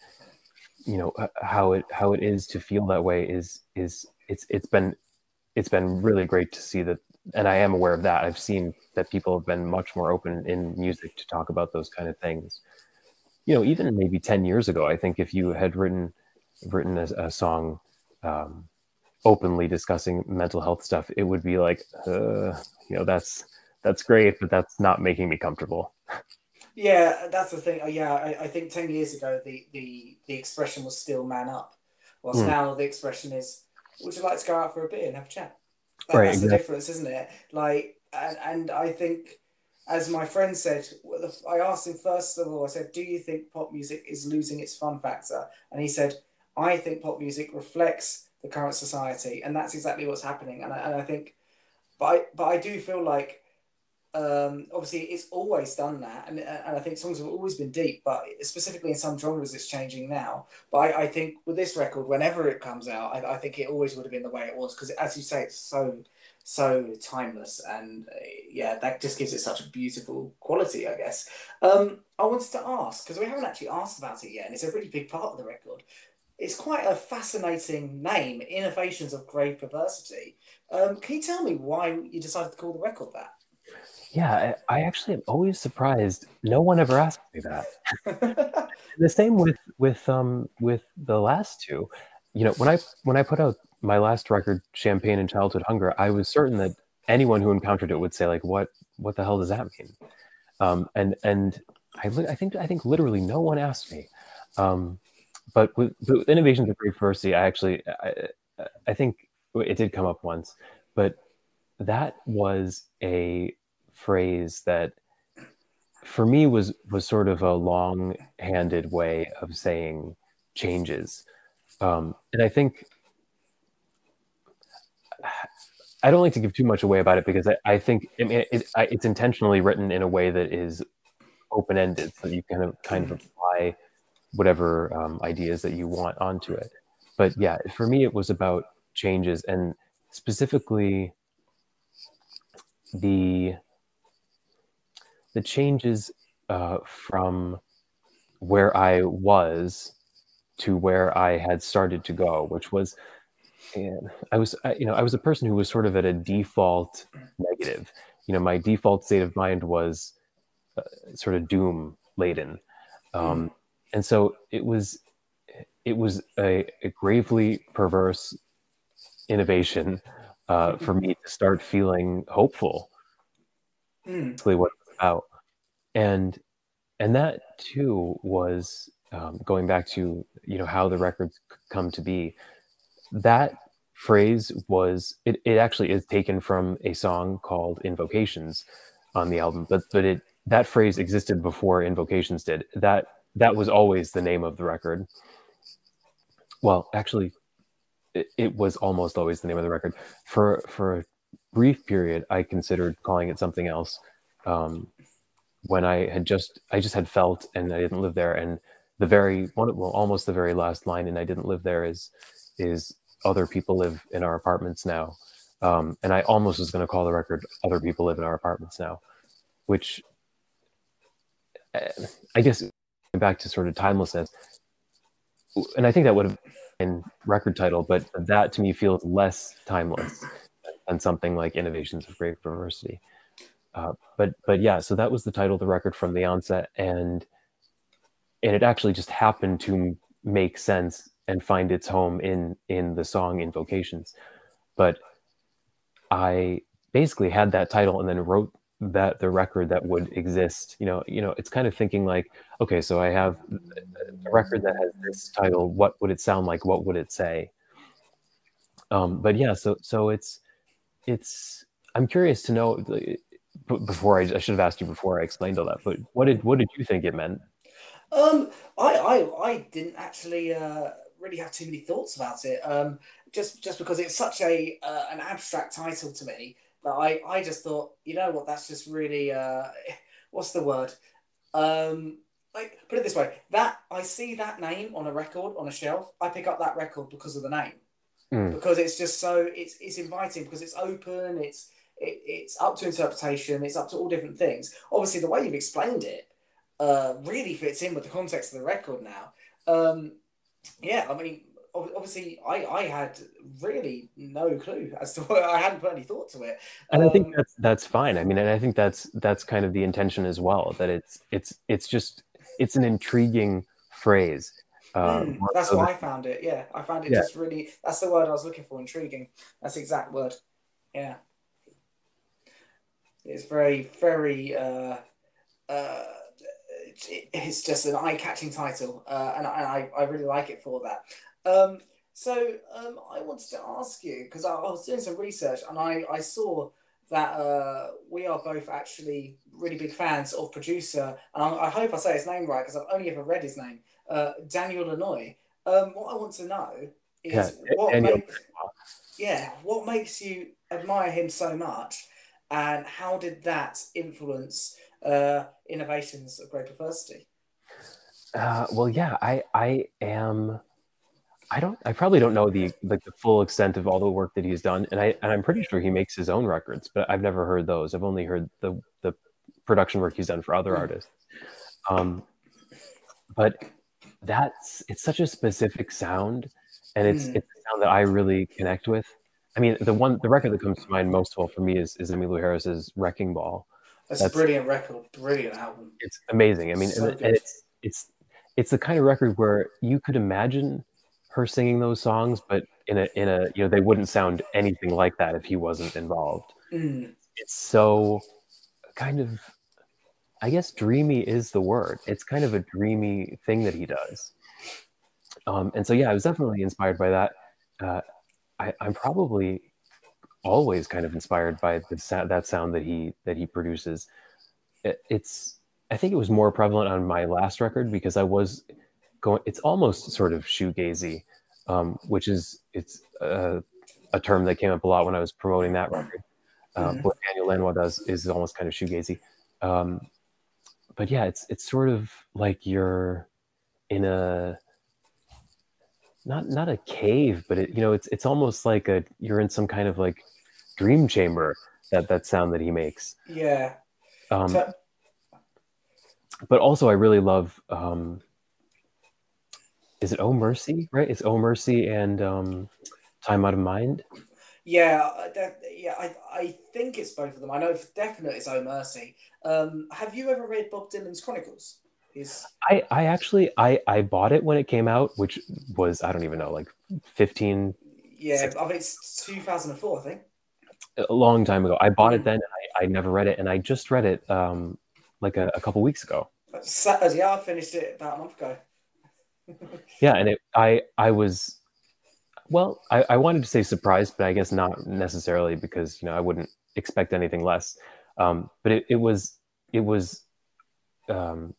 you know how it how it is to feel that way is is it's it's been it's been really great to see that and I am aware of that. I've seen that people have been much more open in music to talk about those kind of things. You know, even maybe ten years ago, I think if you had written written a, a song um, openly discussing mental health stuff, it would be like, uh, you know, that's that's great, but that's not making me comfortable. Yeah, that's the thing. Uh, yeah, I, I think ten years ago the the the expression was still man up, whilst mm. now the expression is, would you like to go out for a beer and have a chat? That, right, that's exactly. the difference, isn't it? Like, and, and I think, as my friend said, I asked him first of all, I said, Do you think pop music is losing its fun factor? And he said, I think pop music reflects the current society. And that's exactly what's happening. And I, and I think, but I, but I do feel like um, obviously it's always done that and, and i think songs have always been deep but specifically in some genres it's changing now. But i, I think with this record whenever it comes out I, I think it always would have been the way it was because as you say it's so so timeless and uh, yeah that just gives it such a beautiful quality i guess. Um, i wanted to ask because we haven't actually asked about it yet and it's a really big part of the record it's quite a fascinating name innovations of grave perversity. Um, can you tell me why you decided to call the record that yeah, I, I actually am always surprised. No one ever asked me that. the same with with um with the last two. You know, when I when I put out my last record, Champagne and Childhood Hunger, I was certain that anyone who encountered it would say like, "What what the hell does that mean?" Um, and and I I think I think literally no one asked me. Um, but with, with innovations of grave perversity, I actually I, I think it did come up once, but that was a phrase that for me was was sort of a long-handed way of saying changes. Um, and i think i don't like to give too much away about it because i, I think I mean, it, I, it's intentionally written in a way that is open-ended so you kind of kind of apply whatever um, ideas that you want onto it. But yeah for me it was about changes and specifically the the changes uh, from where I was to where I had started to go, which was, and I was, you know, I was a person who was sort of at a default negative. You know, my default state of mind was uh, sort of doom laden, um, mm. and so it was, it was a, a gravely perverse innovation uh, for me to start feeling hopeful. Mm. what about. And and that too was um, going back to you know how the records come to be. That phrase was it, it actually is taken from a song called Invocations on the album, but but it that phrase existed before Invocations did. That that was always the name of the record. Well, actually, it, it was almost always the name of the record. For for a brief period, I considered calling it something else. Um, when I had just I just had felt and I didn't live there, and the very one well almost the very last line and I didn't live there is is other people live in our apartments now. Um, and I almost was going to call the record "Other People Live in Our Apartments Now," which uh, I guess back to sort of timelessness. And I think that would have been record title, but that to me feels less timeless than something like "Innovations of Grave Perversity." Uh, but but yeah, so that was the title of the record from the onset, and and it actually just happened to make sense and find its home in in the song invocations. But i basically had that title and then wrote that the record that would exist you know you know it's kind of thinking like okay so i have a record that has this title. What would it sound like? What would it say? Um but yeah so so it's it's i'm curious to know before I, I should have asked you before i explained all that but what did what did you think it meant um, I, I, I didn't actually uh, really have too many thoughts about it. Um, just, just because it's such a uh, an abstract title to me that I, I just thought, you know what, that's just really uh, what's the word? Um, like put it this way, that I see that name on a record on a shelf, I pick up that record because of the name, mm. because it's just so it's it's inviting because it's open, it's it, it's up to interpretation, it's up to all different things. Obviously, the way you've explained it uh, really fits in with the context of the record now. Um, yeah, I mean, obviously, I, I had really no clue as to what I hadn't put any thought to it. And um, I think um, that's that's fine. I mean, and I think that's that's kind of the intention as well. That it's it's it's just it's an intriguing phrase. Um, mm, that's why I found it. Yeah, I found it yeah. just really. That's the word I was looking for. Intriguing. That's the exact word. Yeah. It's very very. Uh, uh, it's just an eye-catching title, uh, and, I, I really like it for that. Um, so um, I wanted to ask you because I, I, was doing some research and I, I saw that uh, we are both actually really big fans of producer, and I, I hope I say his name right because I've only ever read his name, uh, Daniel Lanois. Um, what I want to know is yeah, what makes, yeah, what makes you admire him so much, and how did that influence uh, innovations of great diversity? Uh, well, yeah, I I am. I don't. I probably don't know the like the full extent of all the work that he's done, and I and I'm pretty sure he makes his own records, but I've never heard those. I've only heard the the production work he's done for other hmm. artists. Um, but that's it's such a specific sound, and it's mm. it's a sound that I really connect with. I mean, the one the record that comes to mind most of all for me is is Emmylou Harris's Wrecking Ball, that's, That's, a brilliant record, brilliant album. It's amazing. I mean, so and, and it's it's it's the kind of record where you could imagine her singing those songs, but in a in a you know they wouldn't sound anything like that if he wasn't involved. Mm. It's so kind of I guess dreamy is the word. It's kind of a dreamy thing that he does. Um, and so yeah, I was definitely inspired by that. Uh, I, I'm probably always kind of inspired by the sound, that sound that he that he produces. It, it's I think it was more prevalent on my last record because I was going. It's almost sort of shoegazy, um, which is it's a, a, term that came up a lot when I was promoting that record. Uh, mm-hmm. What Daniel Lanois does is almost kind of shoegazy. Um, but yeah, it's it's sort of like you're in a not not a cave, but it, you know, it's it's almost like a you're in some kind of like dream chamber that that sound that he makes. Yeah. Um, so- but also, I really love. Um, is it Oh Mercy? Right? It's Oh Mercy and um, Time Out of Mind. Yeah, that, yeah. I I think it's both of them. I know for definite it's Oh Mercy. Um, have you ever read Bob Dylan's Chronicles? His... I, I actually I, I bought it when it came out, which was I don't even know like fifteen. Yeah, 16. I think it's two thousand and four. I think a long time ago. I bought it then. I, I never read it, and I just read it um, like a, a couple weeks ago. Saturday, yeah, I finished it about a month ago. yeah, and it, I I was well, I, I wanted to say surprised, but I guess not necessarily because you know I wouldn't expect anything less. Um, but it, it was it was um,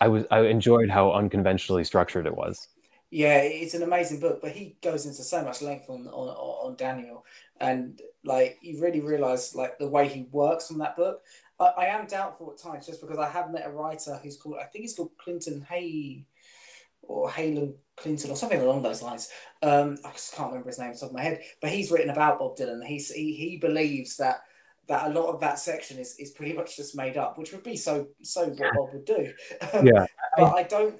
I was I enjoyed how unconventionally structured it was. Yeah, it's an amazing book, but he goes into so much length on on, on Daniel, and like you really realize like the way he works on that book. I, I am doubtful at times just because I have met a writer who's called I think he's called Clinton Hay or Halen Clinton or something along those lines. Um, I just can't remember his name off the top of my head, but he's written about Bob Dylan. He's, he he believes that that a lot of that section is, is pretty much just made up, which would be so so what Bob would do. Yeah, but I, I don't.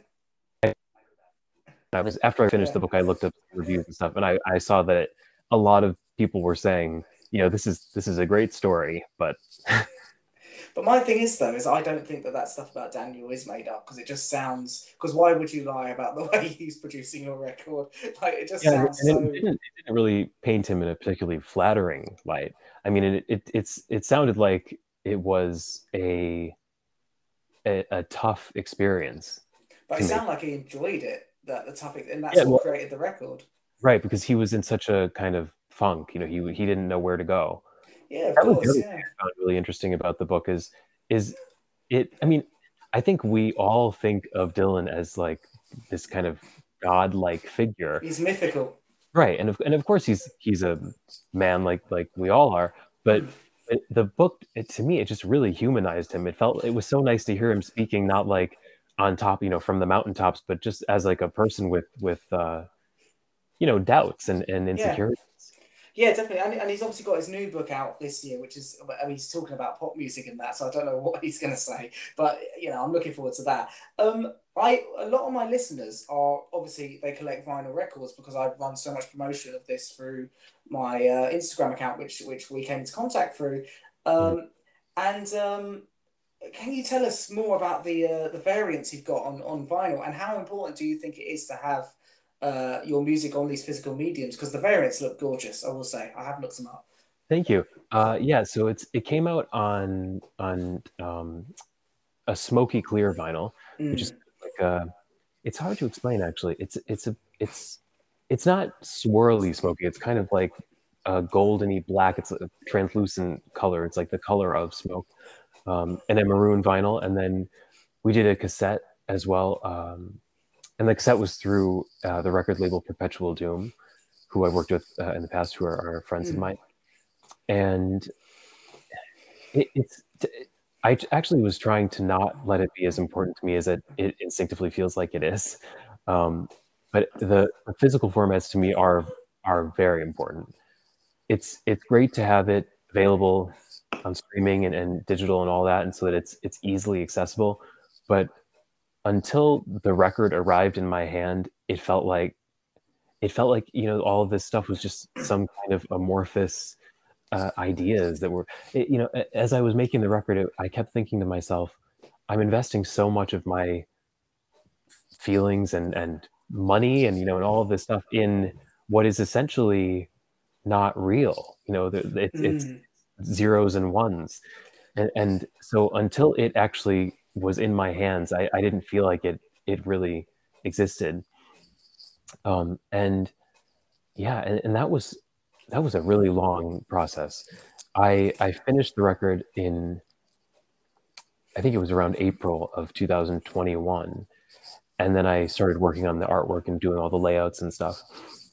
I was after I finished yeah. the book, I looked up reviews and stuff, and I, I saw that a lot of people were saying, you know, this is this is a great story, but But my thing is though is I don't think that that stuff about Daniel is made up because it just sounds because why would you lie about the way he's producing your record? Like it just yeah, sounds so. It didn't, it didn't really paint him in a particularly flattering light. I mean, it, it it's it sounded like it was a a, a tough experience. But it sounded like he enjoyed it. That the topic and that's yeah, what well, created the record. Right, because he was in such a kind of funk. You know, he he didn't know where to go. Yeah, that course, was yeah. I found really interesting about the book is is it. I mean, I think we all think of Dylan as like this kind of godlike figure. He's mythical, right? And of, and of course he's he's a man like like we all are. But it, the book, it, to me, it just really humanized him. It felt it was so nice to hear him speaking, not like on top, you know, from the mountaintops, but just as like a person with with uh, you know doubts and and insecurities. Yeah. Yeah, definitely, and, and he's obviously got his new book out this year, which is I mean he's talking about pop music and that, so I don't know what he's going to say, but you know I'm looking forward to that. Um, I a lot of my listeners are obviously they collect vinyl records because I've run so much promotion of this through my uh, Instagram account, which which we came into contact through, um, and um, can you tell us more about the uh, the variants you've got on on vinyl and how important do you think it is to have uh, your music on these physical mediums because the variants look gorgeous. I will say I have looked them up. Thank you. Uh, yeah, so it's it came out on on um, a smoky clear vinyl, mm. which is a. It's hard to explain actually. It's it's a it's it's not swirly smoky. It's kind of like a goldeny black. It's a translucent color. It's like the color of smoke, um, and a maroon vinyl. And then we did a cassette as well. Um, and the cassette was through uh, the record label Perpetual Doom, who I worked with uh, in the past, who are, are friends mm. of mine. And it, it's, I actually was trying to not let it be as important to me as it, it instinctively feels like it is. Um, but the, the physical formats to me are are very important. It's it's great to have it available on streaming and, and digital and all that, and so that it's it's easily accessible. But until the record arrived in my hand, it felt like it felt like you know all of this stuff was just some kind of amorphous uh, ideas that were it, you know as I was making the record, it, I kept thinking to myself, I'm investing so much of my feelings and and money and you know and all of this stuff in what is essentially not real. You know, it, mm. it's zeros and ones, and, and so until it actually was in my hands, I, I didn't feel like it it really existed. Um, and yeah, and, and that was that was a really long process. I I finished the record in I think it was around April of 2021. And then I started working on the artwork and doing all the layouts and stuff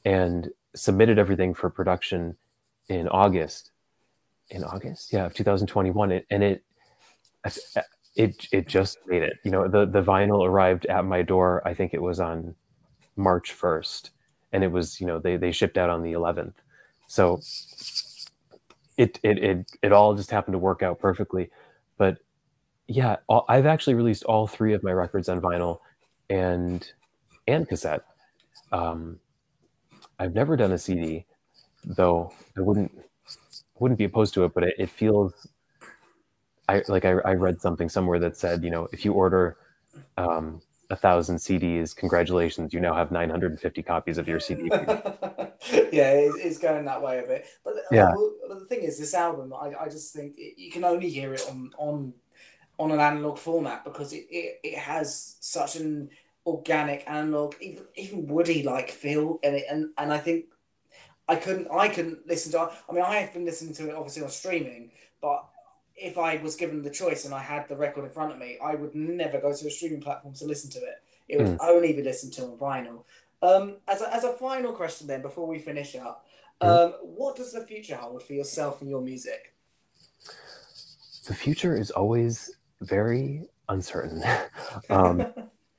and submitted everything for production in August. In August? Yeah, of 2021. And it, it it just made it. You know, the the vinyl arrived at my door. I think it was on March first, and it was you know they they shipped out on the 11th. So it it it it all just happened to work out perfectly. But yeah, I've actually released all three of my records on vinyl and and cassette. Um, I've never done a CD, though I wouldn't wouldn't be opposed to it, but it, it feels I like I, I read something somewhere that said, you know, if you order um, a thousand CDs, congratulations, you now have 950 copies of your CD. yeah, it's going that way a bit. But yeah. The thing is, this album, I, I just think it, you can only hear it on on on an analog format because it, it, it has such an organic analog, even even woody like feel, and it, and and I think I couldn't I couldn't listen to. I mean, I have been listening to it obviously on streaming, but if I was given the choice and I had the record in front of me, I would never go to a streaming platform to listen to it. It would mm. only be listened to on vinyl. Um, as a, as a final question, then before we finish up, hmm. um, mm. what does the future hold for yourself and your music? The future is always very uncertain. um,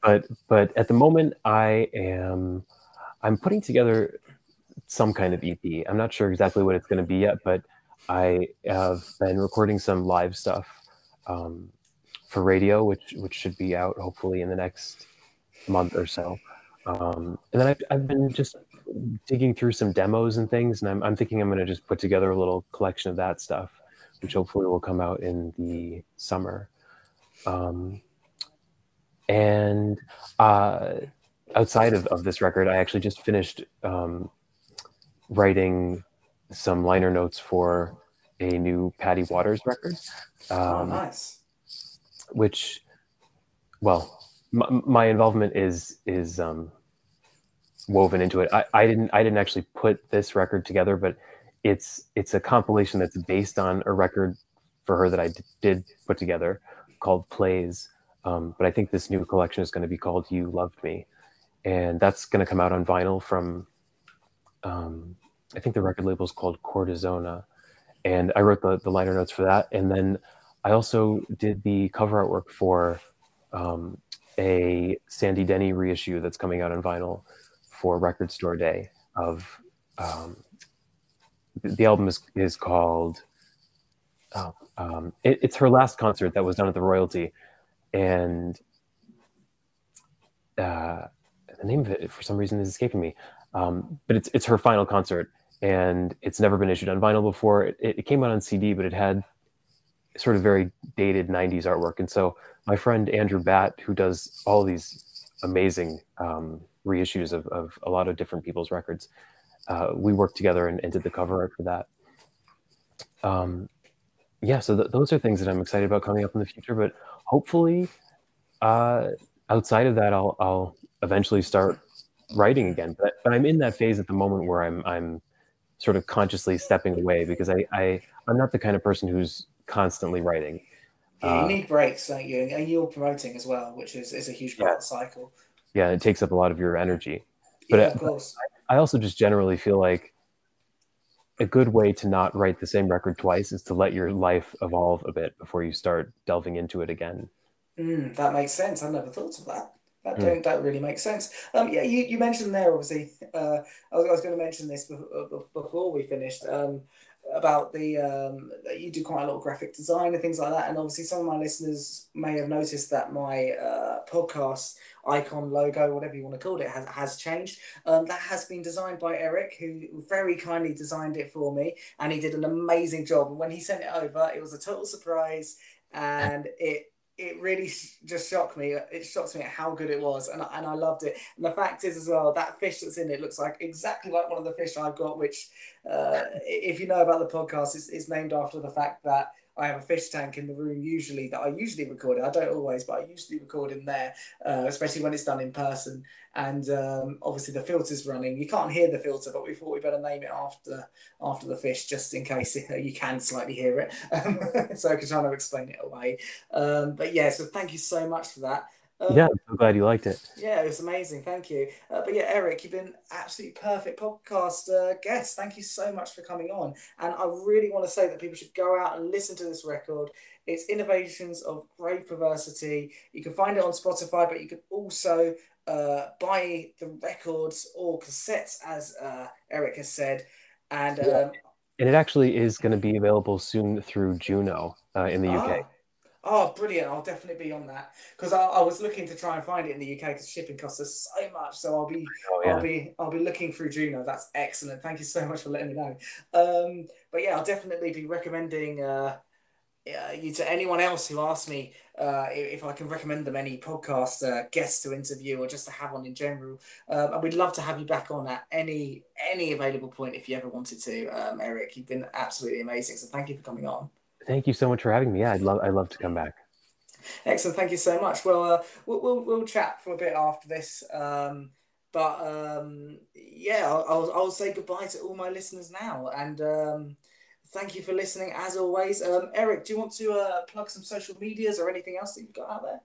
but but at the moment, I am I'm putting together some kind of EP. I'm not sure exactly what it's going to be yet, but I have been recording some live stuff um, for radio, which which should be out hopefully in the next month or so. Um, and then I've, I've been just digging through some demos and things, and I'm, I'm thinking I'm going to just put together a little collection of that stuff, which hopefully will come out in the summer. Um, and uh, outside of, of this record, I actually just finished um, writing some liner notes for a new Patty Waters record. Oh, um, oh, nice. Which, well, my, my, involvement is is um, woven into it. I, I didn't I didn't actually put this record together, but it's it's a compilation that's based on a record for her that I d- did put together called Plays. Um, but I think this new collection is going to be called You Loved Me, and that's going to come out on vinyl from um, I think the record label is called Cortisona, and I wrote the the liner notes for that, and then I also did the cover artwork for um, a Sandy Denny reissue that's coming out on vinyl for Record Store Day. Of um, the album is is called. Oh, um, it, it's her last concert that was done at the Royalty, and uh, the name of it for some reason is escaping me. Um, but it's it's her final concert, and it's never been issued on vinyl before. It, it, came out on CD, but it had sort of very dated 90s artwork. And so my friend Andrew Batt, who does all these amazing um, reissues of, of a lot of different people's records, uh, we worked together and, and, did the cover art for that. Um, yeah, so th- those are things that I'm excited about coming up in the future. But hopefully, uh, outside of that, I'll, I'll eventually start writing again. But, but I'm in that phase at the moment where I'm I'm sort of consciously stepping away because I, I I'm not the kind of person who's constantly writing. Yeah, you uh, need breaks, don't you? And you're promoting as well, which is, is a huge part yeah. of the cycle. Yeah, it takes up a lot of your energy. But yeah, of course. I, I also just generally feel like a good way to not write the same record twice is to let your life evolve a bit before you start delving into it again. Mm, that makes sense. I never thought of that. That mm. that really makes sense. Um, yeah, you, you mentioned there obviously. Uh, I was, I was going to mention this before, before we finished um, about the um, you do quite a lot of graphic design and things like that, and obviously some of my listeners may have noticed that my uh, podcast icon logo, whatever you want to call it, has, has changed. Um, that has been designed by Eric, who very kindly designed it for me, and he did an amazing job. And when he sent it over, it was a total surprise, and it it really just shocked me. It shocked me at how good it was, and and I loved it. And the fact is, as well, that fish that's in it looks like exactly like one of the fish I've got. Which, uh, if you know about the podcast, is is named after the fact that I have a fish tank in the room usually that I usually record. I don't always, but I usually record in there, uh, especially when it's done in person. And um, obviously the filter's running. You can't hear the filter, but we thought we better name it after after the fish, just in case you can slightly hear it. so I can try to explain it away. Um, but yeah, so thank you so much for that. Um, yeah, I'm so glad you liked it. Yeah, it was amazing. Thank you. Uh, but yeah, Eric, you've been absolutely perfect podcast uh, guest. Thank you so much for coming on. And I really want to say that people should go out and listen to this record. It's Innovations of Grave Perversity. You can find it on Spotify, but you can also uh, buy the records or cassettes, as uh, Eric has said. And um, and it actually is going to be available soon through Juno uh, in the ah, UK. Oh, brilliant! I'll definitely be on that because I, I, was looking to try and find it in the UK because shipping costs us so much. So I'll be, oh, yeah. I'll be, I'll be looking through Juno. That's excellent. Thank you so much for letting me know. Um, but yeah, I'll definitely be recommending uh, you to anyone else who asks me uh, if I can recommend them any podcast uh, guests to interview or just to have on in general. Um, and we'd love to have you back on at any any available point if you ever wanted to, um, Eric. You've been absolutely amazing. So thank you for coming on. Thank you so much for having me. Yeah, I'd love I'd love to come back. Excellent, thank you so much. Well, uh, we'll, we'll, we'll chat for a bit after this. Um, but um, yeah, I'll, I'll, I'll, say goodbye to all my listeners now. And um, thank you for listening as always. Um, Eric, do you want to uh, plug some social medias or anything else that you've got out there?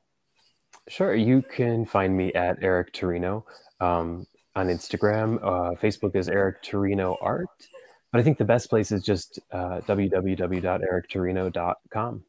Sure. You can find me at Eric Terino um, on Instagram. Uh, Facebook is Eric Terino Art. But I think the best place is just uh, www.ericterino.com.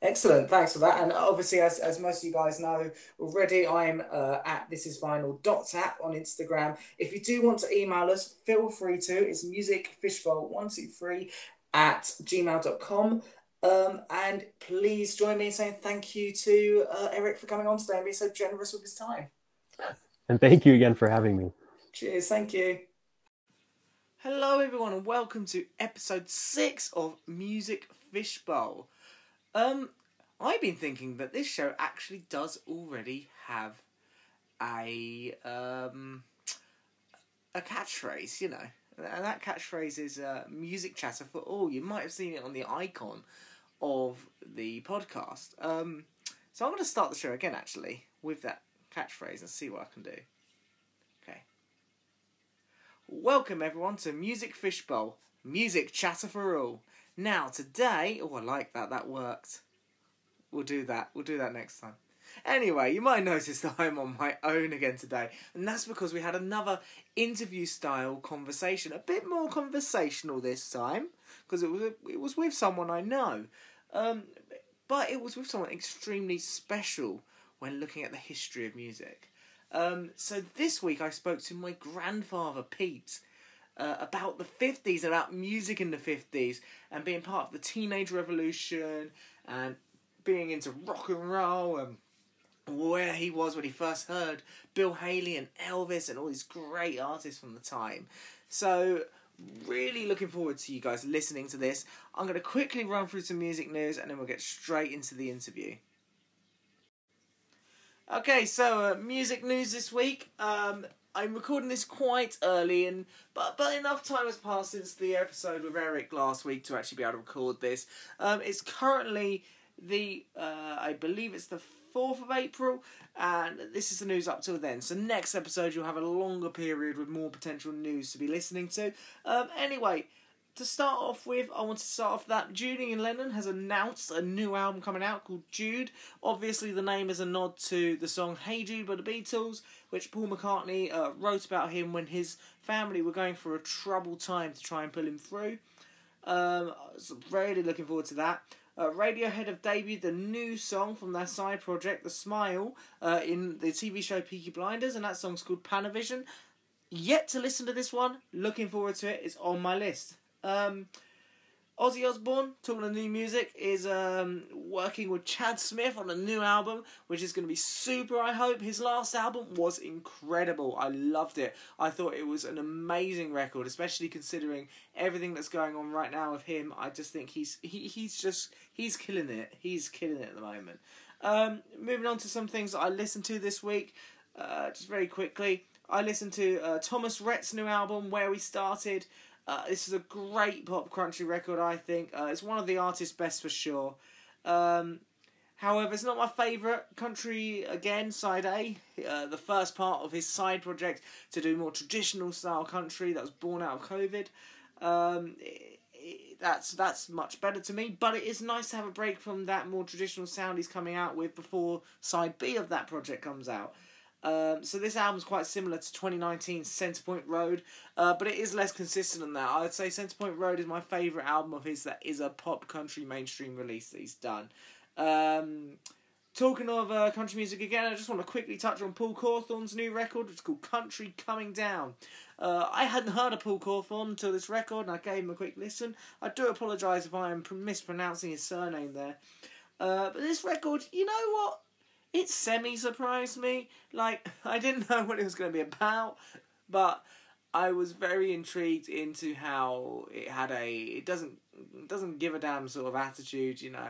Excellent, thanks for that. And obviously, as, as most of you guys know already, I'm uh, at this is vinyl tap on Instagram. If you do want to email us, feel free to. It's musicfishbowl123 at gmail.com. Um, and please join me in saying thank you to uh, Eric for coming on today and being so generous with his time. And thank you again for having me. Cheers, thank you. Hello, everyone, and welcome to episode six of Music Fishbowl. Um, I've been thinking that this show actually does already have a um a catchphrase, you know, and that catchphrase is uh, "music chatter for all." You might have seen it on the icon of the podcast. Um, so I'm going to start the show again, actually, with that catchphrase and see what I can do. Welcome everyone to Music Fishbowl, music chatter for all. Now, today, oh, I like that, that worked. We'll do that, we'll do that next time. Anyway, you might notice that I'm on my own again today, and that's because we had another interview style conversation, a bit more conversational this time, because it was it was with someone I know, um, but it was with someone extremely special when looking at the history of music. Um, so this week I spoke to my grandfather Pete, uh, about the 50s, about music in the 50s, and being part of the teenage revolution, and being into rock and roll, and where he was when he first heard Bill Haley and Elvis and all these great artists from the time. So, really looking forward to you guys listening to this. I'm going to quickly run through some music news and then we'll get straight into the interview. Okay, so uh, music news this week. Um, I'm recording this quite early, and but but enough time has passed since the episode with Eric last week to actually be able to record this. Um, it's currently the uh, I believe it's the fourth of April, and this is the news up till then. So next episode you'll have a longer period with more potential news to be listening to. Um, anyway, to start off with, I want to start off that Julian Lennon has announced a new album coming out called Jude. Obviously, the name is a nod to the song Hey Jude by the Beatles, which Paul McCartney uh, wrote about him when his family were going through a troubled time to try and pull him through. Um, so really looking forward to that. Uh, Radiohead have debuted the new song from their side project, The Smile, uh, in the TV show Peaky Blinders, and that song's called Panavision. Yet to listen to this one, looking forward to it. It's on my list. Um, Ozzy Osbourne, talking of new music, is um, working with Chad Smith on a new album, which is going to be super, I hope. His last album was incredible. I loved it. I thought it was an amazing record, especially considering everything that's going on right now with him. I just think he's he, he's just he's killing it. He's killing it at the moment. Um, moving on to some things that I listened to this week, uh, just very quickly. I listened to uh, Thomas Rhett's new album, Where We Started. Uh, this is a great pop country record, I think. Uh, it's one of the artist's best for sure. Um, however, it's not my favourite country, again, side A. Uh, the first part of his side project to do more traditional style country that was born out of COVID. Um, it, it, that's that's much better to me, but it is nice to have a break from that more traditional sound he's coming out with before side B of that project comes out. Um, so this album's quite similar to 2019's Centrepoint Road, uh, but it is less consistent than that. I'd say Centrepoint Road is my favourite album of his that is a pop country mainstream release that he's done. Um, talking of uh, country music again, I just want to quickly touch on Paul Cauthen's new record. It's called Country Coming Down. Uh, I hadn't heard of Paul Cawthon until this record, and I gave him a quick listen. I do apologise if I am mispronouncing his surname there. Uh, but this record, you know what? It semi surprised me. Like I didn't know what it was going to be about, but I was very intrigued into how it had a it doesn't doesn't give a damn sort of attitude, you know,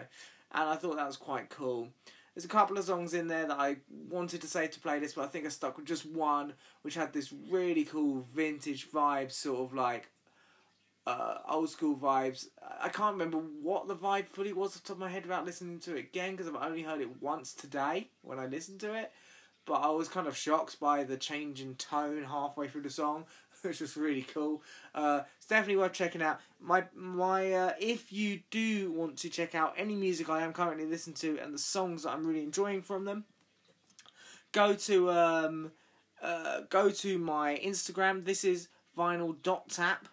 and I thought that was quite cool. There's a couple of songs in there that I wanted to say to play this, but I think I stuck with just one, which had this really cool vintage vibe, sort of like uh, old school vibes. I can't remember what the vibe fully was off the top of my head about listening to it again because I've only heard it once today when I listened to it. But I was kind of shocked by the change in tone halfway through the song, which was really cool. Uh, it's definitely worth checking out. My my uh, if you do want to check out any music I am currently listening to and the songs that I'm really enjoying from them, go to um, uh, go to my Instagram. This is vinyl dot tap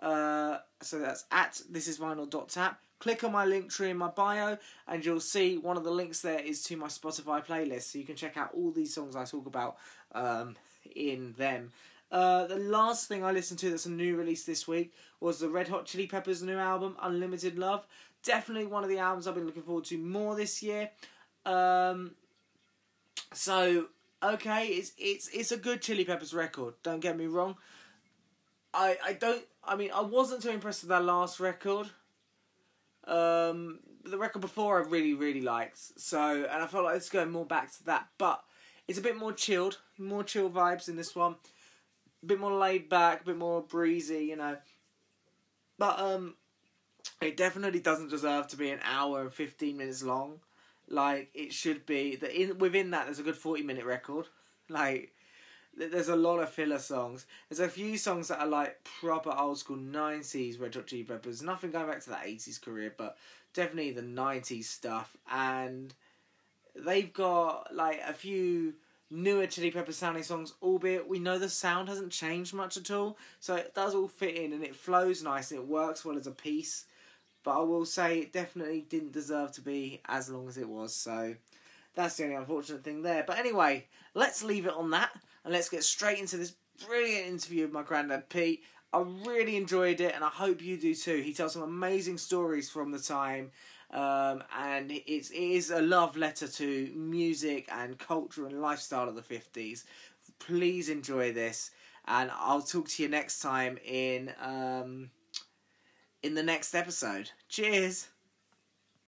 uh, so that's at this is vinyl dot tap. Click on my link tree in my bio, and you'll see one of the links there is to my Spotify playlist, so you can check out all these songs I talk about um, in them. Uh, the last thing I listened to that's a new release this week was the Red Hot Chili Peppers' new album, Unlimited Love. Definitely one of the albums I've been looking forward to more this year. Um, so okay, it's it's it's a good Chili Peppers record. Don't get me wrong. I I don't I mean, I wasn't too impressed with that last record. Um, the record before I really, really liked. So, and I felt like it's going more back to that. But it's a bit more chilled, more chill vibes in this one. A bit more laid back, a bit more breezy, you know. But um, it definitely doesn't deserve to be an hour and fifteen minutes long. Like it should be. That in within that, there's a good forty minute record. Like there's a lot of filler songs. There's a few songs that are like proper old school nineties Red Hot Chili Peppers. Nothing going back to that eighties career, but definitely the nineties stuff. And they've got like a few newer Chili Peppers sounding songs, albeit we know the sound hasn't changed much at all. So it does all fit in and it flows nice and it works well as a piece. But I will say it definitely didn't deserve to be as long as it was. So that's the only unfortunate thing there. But anyway, let's leave it on that and let's get straight into this brilliant interview with my granddad Pete. I really enjoyed it, and I hope you do too. He tells some amazing stories from the time, um, and it's, it is a love letter to music and culture and lifestyle of the 50s. Please enjoy this, and I'll talk to you next time in um, in the next episode. Cheers.